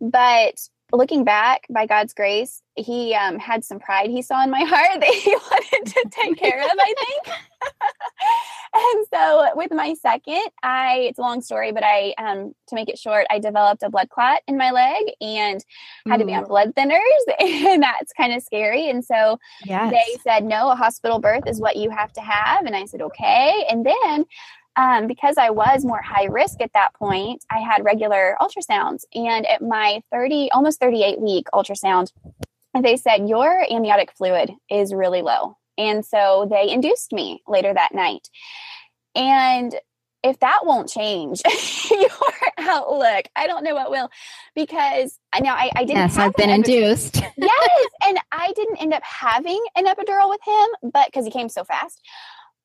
but looking back by god's grace he um, had some pride he saw in my heart that he wanted to take care of i think. And so with my second i it's a long story but i um, to make it short i developed a blood clot in my leg and had to be on blood thinners and that's kind of scary. And so yes. they said no a hospital birth is what you have to have. And i said okay. And then um, because I was more high risk at that point, I had regular ultrasounds. And at my 30, almost 38 week ultrasound, they said, Your amniotic fluid is really low. And so they induced me later that night. And if that won't change your outlook, I don't know what will. Because I know I, I didn't. Yes, I've been induced. yes, and I didn't end up having an epidural with him, but because he came so fast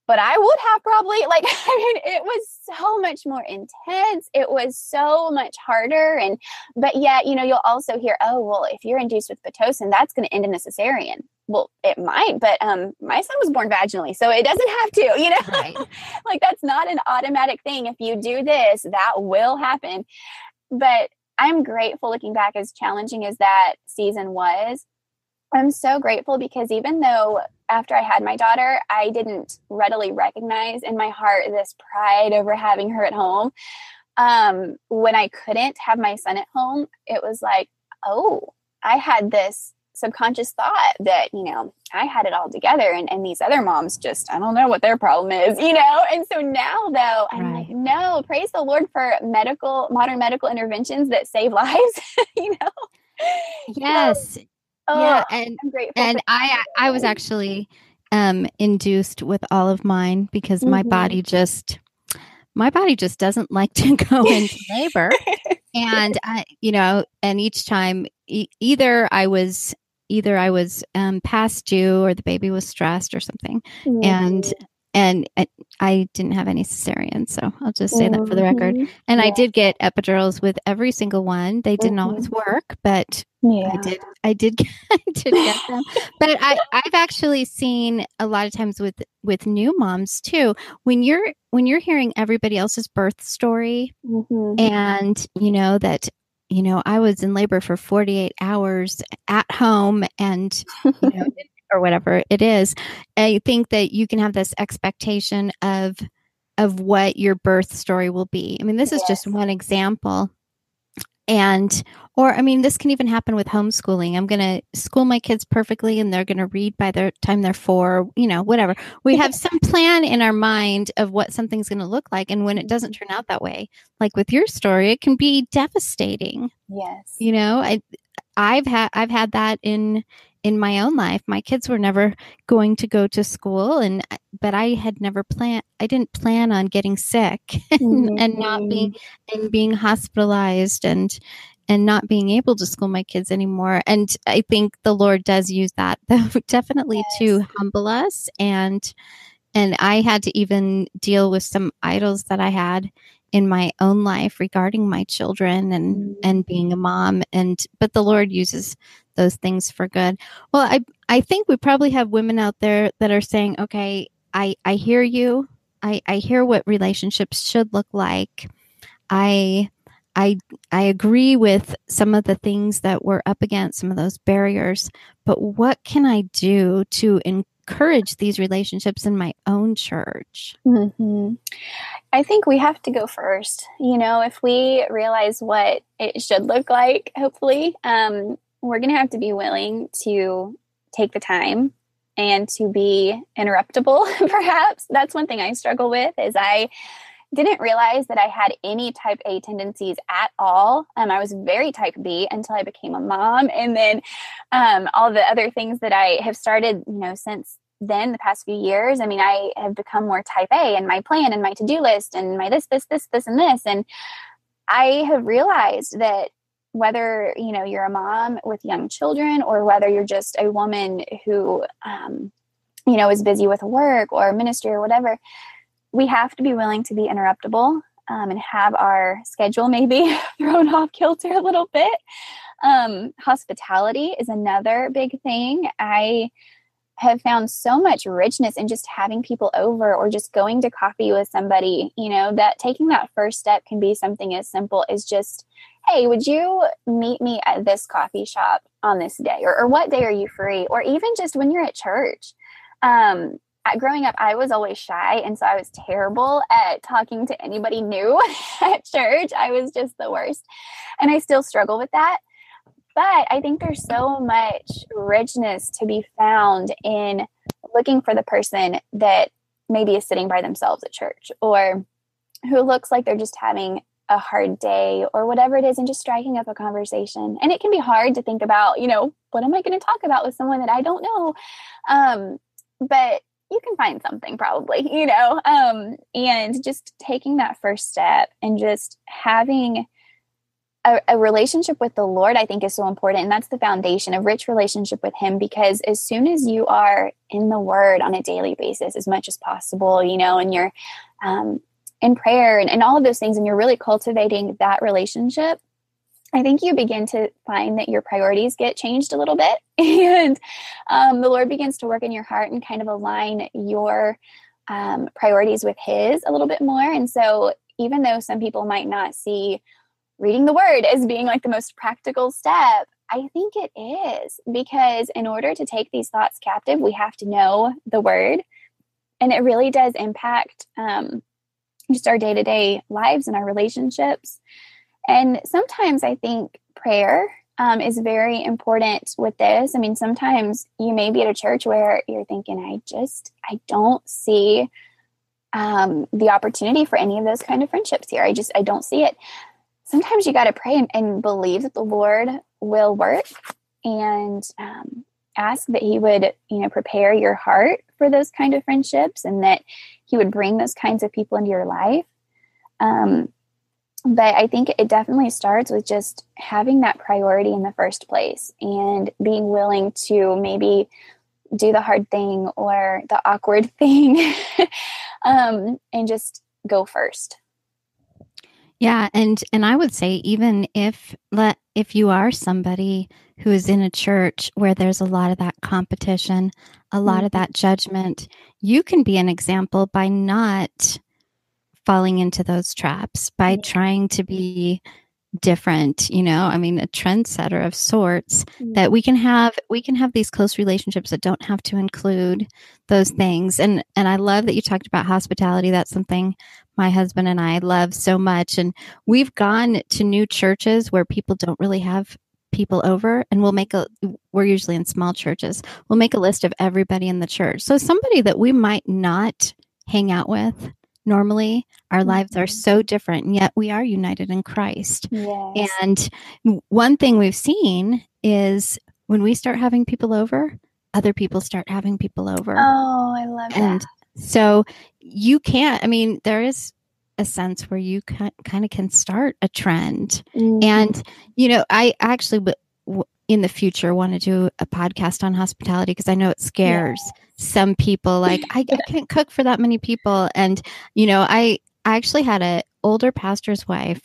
but I would have probably like I mean it was so much more intense. It was so much harder and but yet, you know, you'll also hear, oh, well, if you're induced with Pitocin, that's going to end in a cesarean. Well, it might, but um my son was born vaginally, so it doesn't have to, you know. Right. like that's not an automatic thing. If you do this, that will happen. But I'm grateful looking back as challenging as that season was I'm so grateful because even though after I had my daughter, I didn't readily recognize in my heart this pride over having her at home. Um, when I couldn't have my son at home, it was like, oh, I had this subconscious thought that, you know, I had it all together and, and these other moms just, I don't know what their problem is, you know? And so now though, I'm right. like, no, praise the Lord for medical, modern medical interventions that save lives, you know? Yes. So, oh, yeah. And, and I, I was actually um, induced with all of mine because mm-hmm. my body just, my body just doesn't like to go into labor. and I, you know, and each time e- either I was either I was um, past due or the baby was stressed or something. Mm-hmm. And and I didn't have any cesarean, so I'll just say that for the record. Mm-hmm. And yeah. I did get epidurals with every single one. They didn't mm-hmm. always work, but yeah. I did. I did. I did get them. but I, I've actually seen a lot of times with with new moms too. When you're when you're hearing everybody else's birth story, mm-hmm. and you know that you know, I was in labor for 48 hours at home and, you know, or whatever it is. I think that you can have this expectation of, of what your birth story will be. I mean, this yes. is just one example and or i mean this can even happen with homeschooling i'm going to school my kids perfectly and they're going to read by the time they're four you know whatever we have some plan in our mind of what something's going to look like and when it doesn't turn out that way like with your story it can be devastating yes you know i i've had i've had that in in my own life my kids were never going to go to school and but i had never planned i didn't plan on getting sick mm-hmm. and not being and being hospitalized and and not being able to school my kids anymore and i think the lord does use that definitely yes. to humble us and and i had to even deal with some idols that i had in my own life regarding my children and and being a mom and but the lord uses those things for good. Well, I I think we probably have women out there that are saying, "Okay, I I hear you. I I hear what relationships should look like. I I I agree with some of the things that we're up against, some of those barriers, but what can I do to encourage these relationships in my own church? Mm-hmm. I think we have to go first. You know, if we realize what it should look like, hopefully, um, we're going to have to be willing to take the time and to be interruptible perhaps. That's one thing i struggle with is i didn't realize that i had any type a tendencies at all. Um, i was very type b until i became a mom and then um, all the other things that i have started you know since then the past few years. I mean i have become more type a and my plan and my to-do list and my this this this this and this. And i have realized that whether you know you're a mom with young children or whether you're just a woman who um, you know is busy with work or ministry or whatever we have to be willing to be interruptible um, and have our schedule maybe thrown off kilter a little bit. Um, hospitality is another big thing. I have found so much richness in just having people over or just going to coffee with somebody you know that taking that first step can be something as simple as just hey, would you meet me at this coffee shop on this day? Or, or what day are you free? Or even just when you're at church. Um, growing up, I was always shy. And so I was terrible at talking to anybody new at church. I was just the worst. And I still struggle with that. But I think there's so much richness to be found in looking for the person that maybe is sitting by themselves at church or who looks like they're just having a hard day or whatever it is and just striking up a conversation. And it can be hard to think about you know what am i going to talk about with someone that i don't know? Um, but you can find something probably you know? Um, and just taking that first step and just having a, a, relationship with the lord i think is so important. And that's the foundation a rich relationship with him because as soon as you are in the word on a daily basis as much as possible you know and you're um, in prayer and, and all of those things, and you're really cultivating that relationship, I think you begin to find that your priorities get changed a little bit, and um, the Lord begins to work in your heart and kind of align your um, priorities with His a little bit more. And so, even though some people might not see reading the Word as being like the most practical step, I think it is because in order to take these thoughts captive, we have to know the word. And it really does impact um, just our day to day lives and our relationships. And sometimes I think prayer um, is very important with this. I mean, sometimes you may be at a church where you're thinking, I just, I don't see um, the opportunity for any of those kind of friendships here. I just, I don't see it. Sometimes you got to pray and, and, believe that the Lord will work and um, ask that He would, you know, prepare your heart for those kind of friendships and that He would bring those kinds of people into your life. Um, but I think it definitely starts with just having that priority in the first place and being willing to maybe do the hard thing or the awkward thing um, and just go first. Yeah, and and I would say even if let if you are somebody who is in a church where there's a lot of that competition, a lot mm-hmm. of that judgment, you can be an example by not falling into those traps by trying to be different you know i mean a trendsetter of sorts mm-hmm. that we can have we can have these close relationships that don't have to include those things. And and i love that you talked about hospitality. That's something my husband and i love so much. And we've gone to new churches where people don't really have people over and we'll make a we're usually in small churches. We'll make a list of everybody in the church. So somebody that we might not hang out with normally our mm-hmm. lives are so different and yet we are united in christ yes. and one thing we've seen is when we start having people over other people start having people over oh i love and that. so you can't i mean there is a sense where you kind of can start a trend mm-hmm. and you know i actually in the future want to do a podcast on hospitality because I know it scares some people. Like I, I can't cook for that many people, and you know, I I actually had an older pastor's wife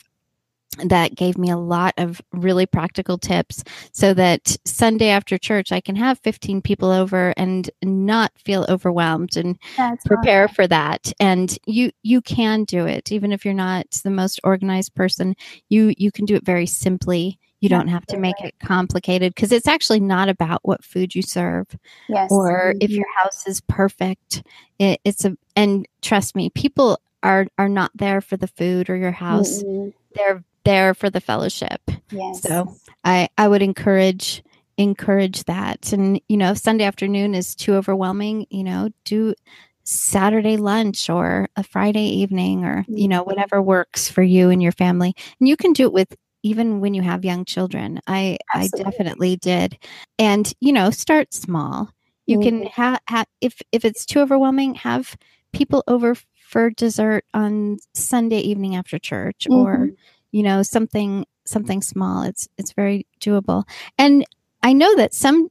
that gave me a lot of really practical tips so that Sunday after church I can have 15 people over and not feel overwhelmed and That's prepare for that. And you you can do it. Even if you're not the most organized person you you can do it very simply you don't have to make it complicated because it's actually not about what food you serve yes. or if your house is perfect. It, it's a and trust me, people are are not there for the food or your house. Mm-hmm. They're there for the fellowship. Yes. So I I would encourage encourage that. And you know, if Sunday afternoon is too overwhelming, you know, do Saturday lunch or a Friday evening or you know mm-hmm. whatever works for you and your family. And you can do it with even when you have young children. I Absolutely. I definitely did. And you know, start small. You mm-hmm. can have ha- if if it's too overwhelming, have people over for dessert on Sunday evening after church mm-hmm. or you know, something something small. It's it's very doable. And I know that some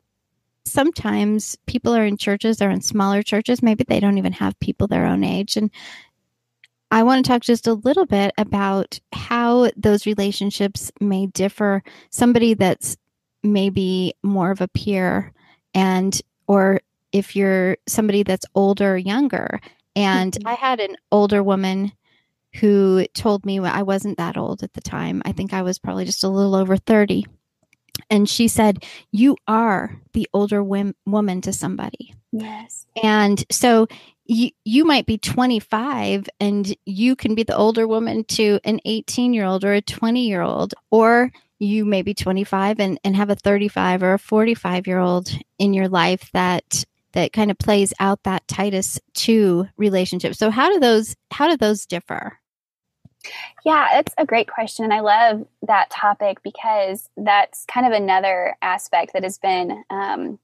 sometimes people are in churches or in smaller churches maybe they don't even have people their own age and I want to talk just a little bit about how those relationships may differ. Somebody that's maybe more of a peer, and or if you're somebody that's older or younger. And mm-hmm. I had an older woman who told me I wasn't that old at the time. I think I was probably just a little over 30. And she said, You are the older woman to somebody. Yes. And so you, you might be 25 and you can be the older woman to an 18 year old or a 20 year old, or you may be 25 and, and have a 35 or a 45 year old in your life that that kind of plays out that Titus 2 relationship. So how do those how do those differ? Yeah, it's a great question. And I love that topic because that's kind of another aspect that has been um,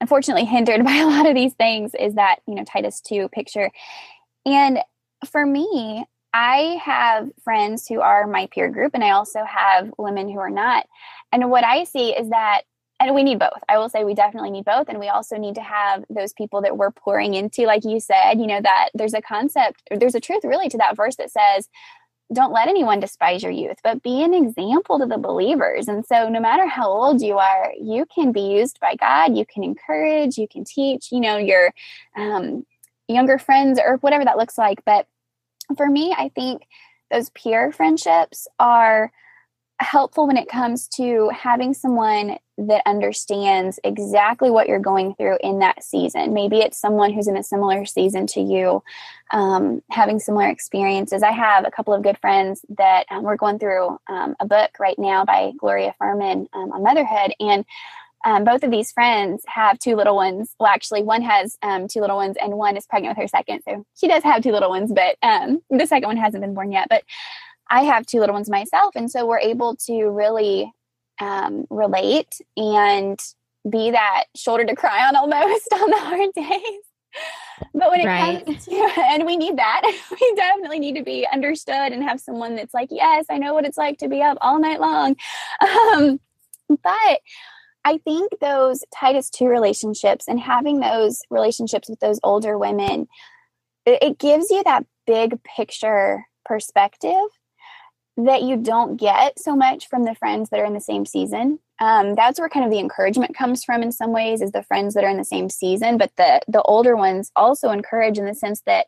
unfortunately hindered by a lot of these things is that, you know, Titus 2 picture. And for me, I have friends who are my peer group, and I also have women who are not. And what I see is that, and we need both. I will say we definitely need both. And we also need to have those people that we're pouring into, like you said, you know, that there's a concept, there's a truth really to that verse that says, don't let anyone despise your youth, but be an example to the believers. And so, no matter how old you are, you can be used by God. You can encourage, you can teach, you know, your um, younger friends or whatever that looks like. But for me, I think those peer friendships are helpful when it comes to having someone that understands exactly what you're going through in that season. Maybe it's someone who's in a similar season to you, um, having similar experiences. I have a couple of good friends that um, we're going through um, a book right now by Gloria Furman um, on motherhood. And um, both of these friends have two little ones. Well, actually, one has um, two little ones, and one is pregnant with her second. So she does have two little ones, but the second one hasn't been born yet. But I have two little ones myself. And so we're able to really um, relate and be that shoulder to cry on almost on the hard days. But when it right. comes to, and we need that, we definitely need to be understood and have someone that's like, yes, I know what it's like to be up all night long. Um, but I think those Titus 2 relationships and having those relationships with those older women, it, it gives you that big picture perspective that you don't get so much from the friends that are in the same season. Um, that's where kind of the encouragement comes from in some ways is the friends that are in the same season. But the the older ones also encourage in the sense that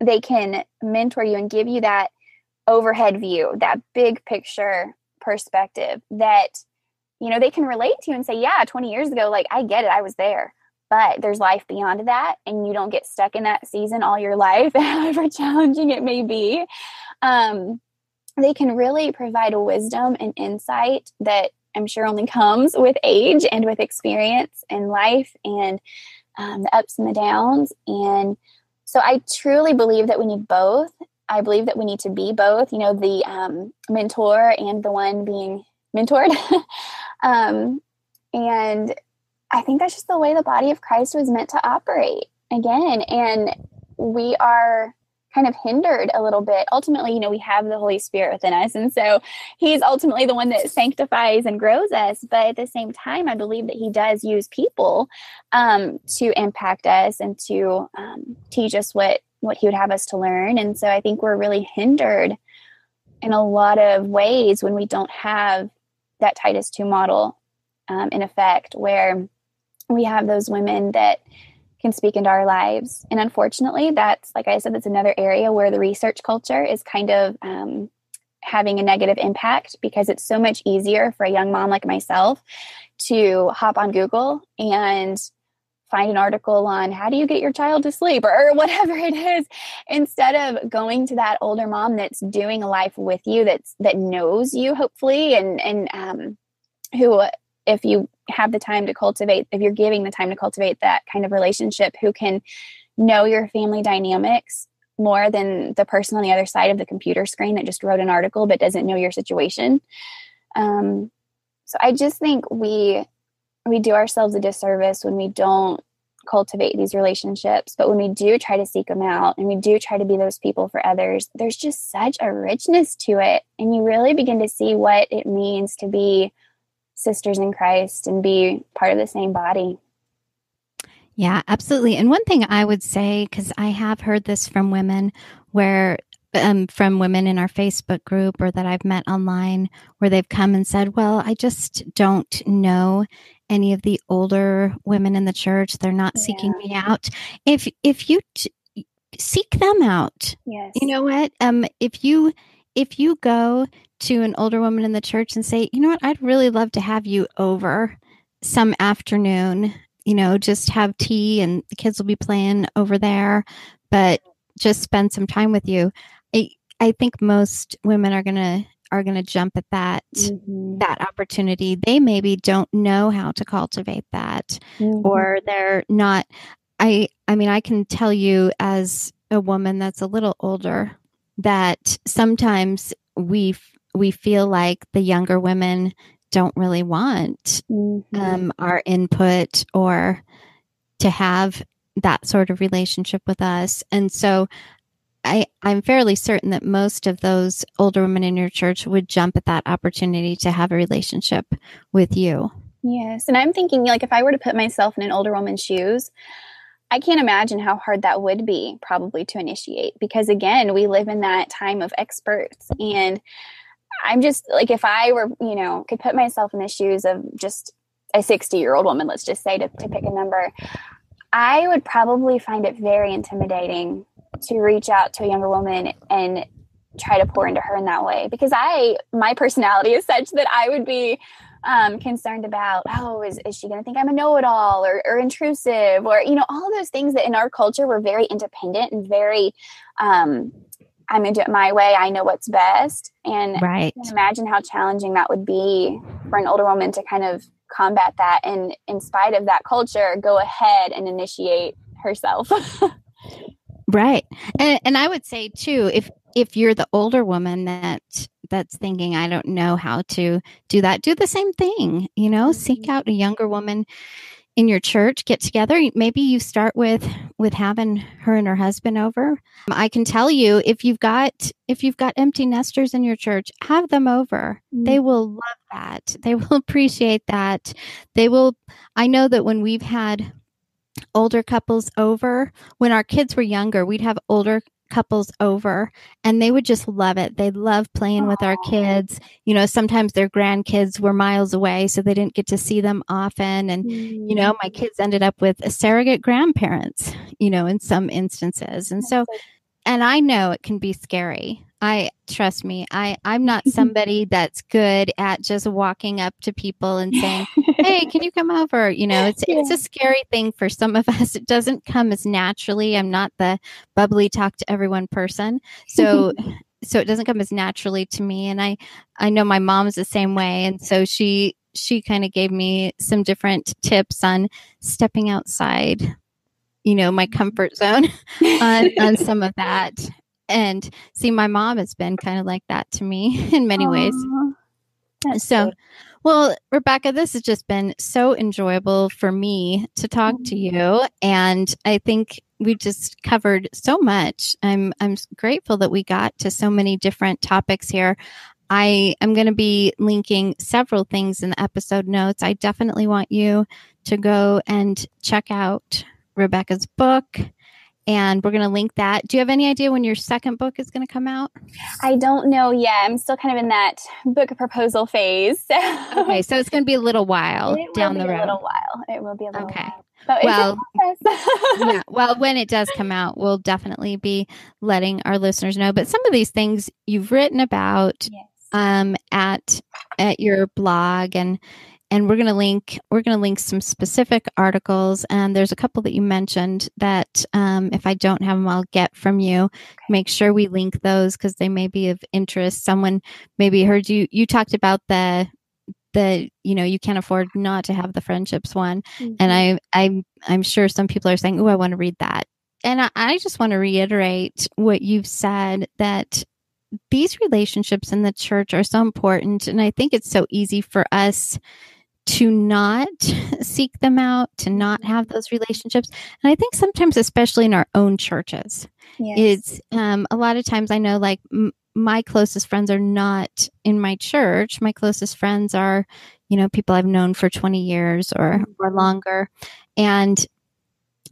they can mentor you and give you that overhead view that big picture perspective that you know they can relate to you and say yeah 20 years ago like i get it i was there. But there's life beyond that and you don't get stuck in that season all your life however challenging it may be. Um, they can really provide a wisdom and insight that I'm sure only comes with age and with experience in life and um, the ups and the downs. And so I truly believe that we need both. I believe that we need to be both, you know, the um, mentor and the one being mentored. um, and I think that's just the way the body of Christ was meant to operate again. And we are kind of hindered a little bit. Ultimately, you know, we have the Holy Spirit within us. And so he's ultimately the one that sanctifies and grows us. But at the same time, I believe that he does use people um, to impact us and to um, teach us what, what he would have us to learn. And so I think we're really hindered in a lot of ways when we don't have that Titus 2 model um, in effect, where we have those women that can speak into our lives. And unfortunately, that's, like I said, that's another area where the research culture is kind of um, having a negative impact because it's so much easier for a young mom like myself to hop on Google and find an article on how do you get your child to sleep or, whatever it is instead of going to that older mom that's doing a life with you that's that knows you hopefully and and um, who if you have the time to cultivate, if you're giving the time to cultivate that kind of relationship, who can know your family dynamics more than the person on the other side of the computer screen that just wrote an article but doesn't know your situation. Um, so I just think we we do ourselves a disservice when we don't cultivate these relationships but when we do try to seek them out and we do try to be those people for others there's just such a richness to it and you really begin to see what it means to be sisters in Christ and be part of the same body. Yeah, absolutely. And one thing I would say, because I have heard this from women where um, from women in our Facebook group or that I've met online where they've come and said, Well, I just don't know any of the older women in the church. They're not yeah. seeking me out. If if you t- seek them out, yes. you know what? Um, if you if you go to an older woman in the church and say, you know what, I'd really love to have you over some afternoon, you know, just have tea and the kids will be playing over there, but just spend some time with you. I, I think most women are going to are going to jump at that mm-hmm. that opportunity they maybe don't know how to cultivate that mm-hmm. or they're not i i mean i can tell you as a woman that's a little older that sometimes we we feel like the younger women don't really want mm-hmm. um, our input or to have that sort of relationship with us. And so I, I'm fairly certain that most of those older women in your church would jump at that opportunity to have a relationship with you. Yes. And I'm thinking, like, if I were to put myself in an older woman's shoes, I can't imagine how hard that would be probably to initiate because, again, we live in that time of experts. And I'm just like, if I were, you know, could put myself in the shoes of just a 60 year old woman, let's just say to, to pick a number, I would probably find it very intimidating to reach out to a younger woman and try to pour into her in that way. Because I my personality is such that I would be um, concerned about oh is, is she going to think I'm a know-it-all or, or intrusive or you know all those things that in our culture we're very independent and very um, I'm going to do it my way. I know what's best. And right. imagine how challenging that would be for an older woman to kind of combat that and in spite of that culture go ahead and initiate herself right and, and i would say too if if you're the older woman that that's thinking i don't know how to do that do the same thing you know seek mm-hmm. out a younger woman in your church get together maybe you start with with having her and her husband over. I can tell you if you've got if you've got empty nesters in your church have them over. Mm-hmm. they will love that. They will appreciate that. They will i know that when we've had older couples over when our kids were younger we'd have older couples over and they would just love it. They love playing with our kids. You know, sometimes their grandkids were miles away, so they didn't get to see them often. And, mm. you know, my mm. kids ended up with surrogate grandparents, you know, in some instances. And so, and I know it can be scary. I trust me. I I'm not somebody that's good at just walking up to people and saying, "Hey, can you come over?" You know, it's yeah. it's a scary thing for some of us. It doesn't come as naturally. I'm not the bubbly talk to everyone person. So so it doesn't come as naturally to me and I I know my mom's the same way and so she she kind of gave me some different tips on stepping outside you know my mm-hmm. comfort zone on, on some of that and see my mom has been kind of like that to me in many Aww, ways so good. well rebecca this has just been so enjoyable for me to talk mm-hmm. to you and i think we just covered so much i'm i'm grateful that we got to so many different topics here I am going to be linking several things in the episode notes. I definitely want you to go and check out Rebecca's book and we're going to link that. Do you have any idea when your second book is going to come out? I don't know yet. I'm still kind of in that book proposal phase. okay, so it's going to be a little while it down the road. A little while. It will be a little okay. while. But well, yeah, well, when it does come out, we'll definitely be letting our listeners know. But some of these things you've written about yes. um, at at your blog and and we're going to link we're going to link some specific articles and there's a couple that you mentioned that um, if i don't have them i'll get from you. Make sure we link those because they may be of interest. Someone maybe heard you you talked about the the you know you can't afford not to have the friendships one mm-hmm. and i i i'm sure some people are saying oh i want to read that. And I, I just want to reiterate what you've said that these relationships in the church are so important and i think it's so easy for us to not seek them out, to not mm-hmm. have those relationships. And I think sometimes, especially in our own churches, yes. it's um, a lot of times I know like m- my closest friends are not in my church. My closest friends are, you know, people I've known for 20 years or, mm-hmm. or longer. And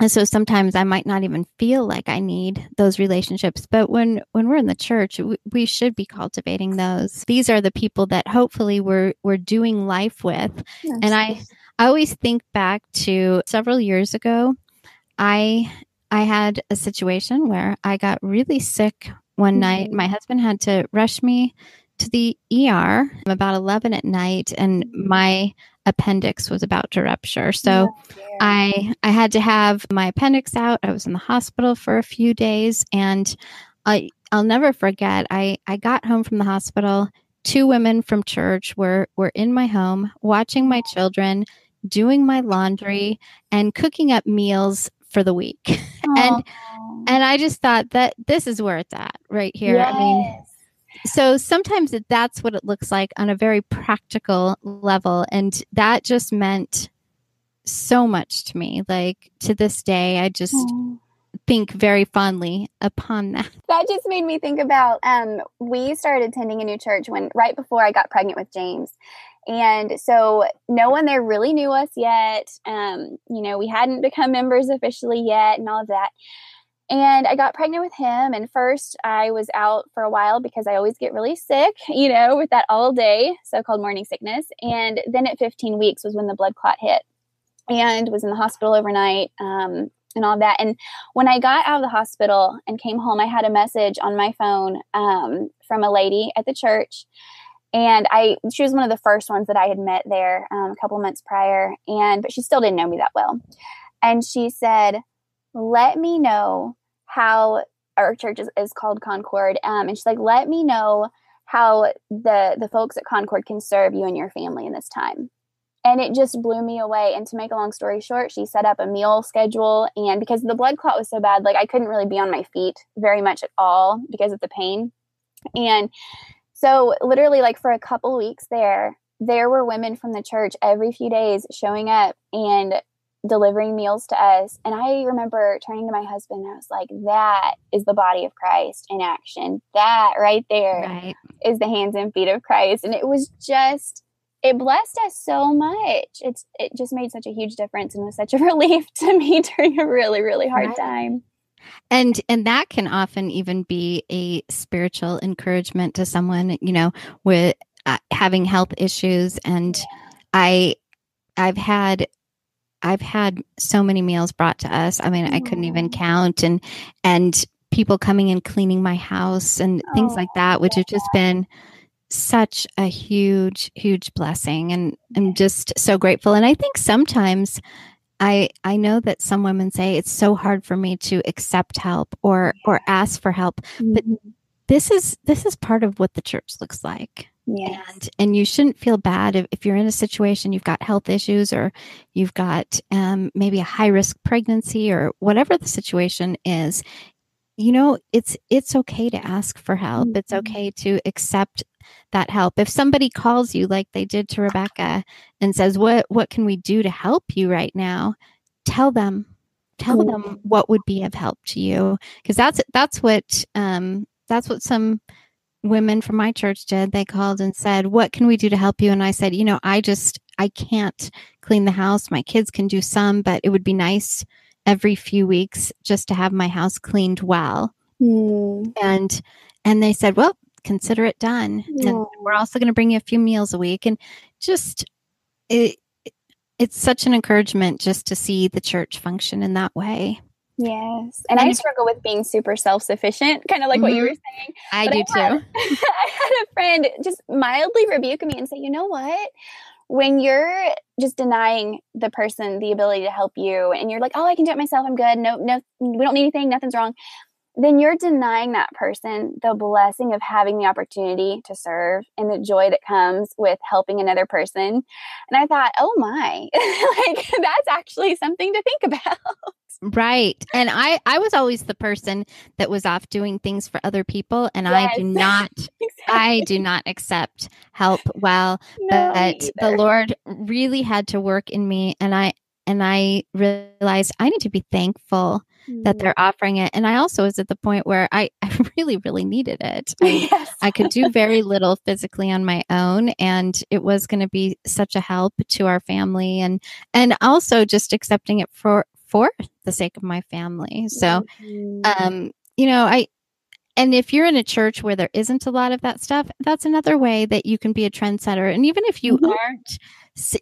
and so sometimes i might not even feel like i need those relationships but when when we're in the church we, we should be cultivating those these are the people that hopefully we're we're doing life with yes. and i i always think back to several years ago i i had a situation where i got really sick one mm-hmm. night my husband had to rush me to the er I'm about 11 at night and my appendix was about to rupture. So I I had to have my appendix out. I was in the hospital for a few days and I I'll never forget. I I got home from the hospital. Two women from church were were in my home watching my children, doing my laundry and cooking up meals for the week. and and I just thought that this is where it's at right here. Yes. I mean so sometimes that's what it looks like on a very practical level. And that just meant so much to me. Like to this day, I just Aww. think very fondly upon that. That just made me think about um, we started attending a new church when right before I got pregnant with James. And so no one there really knew us yet. Um, you know, we hadn't become members officially yet and all of that. And I got pregnant with him. And first, I was out for a while because I always get really sick, you know, with that all day so called morning sickness. And then at 15 weeks was when the blood clot hit and was in the hospital overnight. Um, and all that. And when I got out of the hospital and came home, I had a message on my phone um, from a lady at the church. And I, she was one of the first ones that I had met there um, a couple months prior. And, but she still didn't know me that well. And she said, let me know how our church is, is called Concord. Um, and she's like, let me know how the, the folks at Concord can serve you and your family in this time and it just blew me away and to make a long story short she set up a meal schedule and because the blood clot was so bad like i couldn't really be on my feet very much at all because of the pain and so literally like for a couple weeks there there were women from the church every few days showing up and delivering meals to us and i remember turning to my husband and i was like that is the body of christ in action that right there Right. is the hands and feet of christ and it was just it blessed us so much. It's it just made such a huge difference and was such a relief to me during a really really hard Right. time. and and that can often even be a spiritual encouragement to someone you know with uh, having health issues and i i've had i've had so many meals brought to us. I mean i couldn't even count and and people coming and cleaning my house and things like that which have just been such a huge huge blessing and i'm just so grateful. And i think sometimes I I know that some women say it's so hard for me to accept help or or ask for help. But mm-hmm. this is this is part of what the church looks like. Yes. And and you shouldn't feel bad if, if you're in a situation you've got health issues or you've got um, maybe a high risk pregnancy or whatever the situation is. You know, it's it's okay to ask for help. It's Mhm. okay to accept that help. If somebody calls you like they did to Rebecca and says, "What what can we do to help you right now?" Tell them tell Mhm. them what would be of help to you because that's that's what um that's what some women from my church did they called and said what can we do to help you? And i said you know i just i can't clean the house. My kids can do some but it would be nice every few weeks just to have my house cleaned well. Mm. and and they said well consider it done. And we're also going to bring you a few meals a week. And just it it's such an encouragement just to see the church function in that way Yes. And And I struggle with being super self sufficient, kind of like what you Mhm. were saying. i But do I had- too I had a friend just mildly rebuke me and say, you know what? When you're just denying the person the ability to help you and you're like, oh, I can do it myself. I'm good. No, no, we don't need anything. Nothing's wrong. Then you're denying that person the blessing of having the opportunity to serve and the joy that comes with helping another person. And I thought, oh my, like that's actually something to think about. Right. And I I was always the person that was off doing things for other people and I do Yes. not I do not accept help well, No, but the. Lord really had to work in me and I and I realized I need to be thankful that Mm. they're offering it. And I also was at the point where I, I really, really needed it. I, Yes. I could do very little physically on my own and it was going to be such a help to our family and and also just accepting it for for the sake of my family. So Mhm. um you know, I and if you're in a church where there isn't a lot of that stuff, that's another way that you can be a trendsetter. And even if you Mhm. aren't,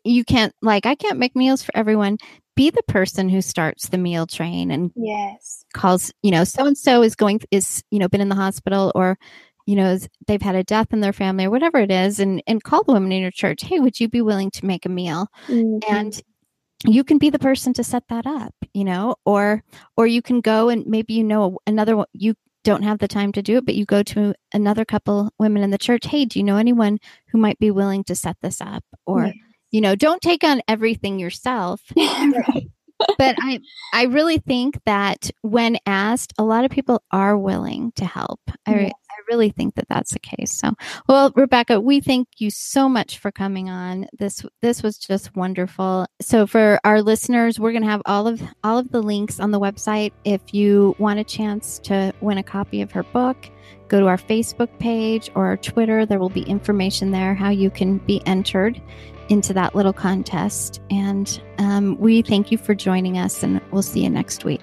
you can't like I can't make meals for everyone. Be the person who starts the meal train and yes. calls you know so and so is going is you know been in the hospital or you know they've had a death in their family or whatever it is and and call the women in your church hey would you be willing to make a meal Mhm. and you can be the person to set that up you know or or you can go and maybe you know another one you don't have the time to do it but you go to another couple women in the church hey do you know anyone who might be willing to set this up or Yeah. You know don't take on everything yourself right. but I I really think that when asked, a lot of people are willing to help. I Yes. I really think that that's the case. So, well, Rebecca, we thank you so much for coming on. This this was just wonderful. So, for our listeners, we're going to have all of all of the links on the website. If you want a chance to win a copy of her book, go to our Facebook page or our Twitter. There will be information there how you can be entered into that little contest. And um, we thank you for joining us, and we'll see you next week.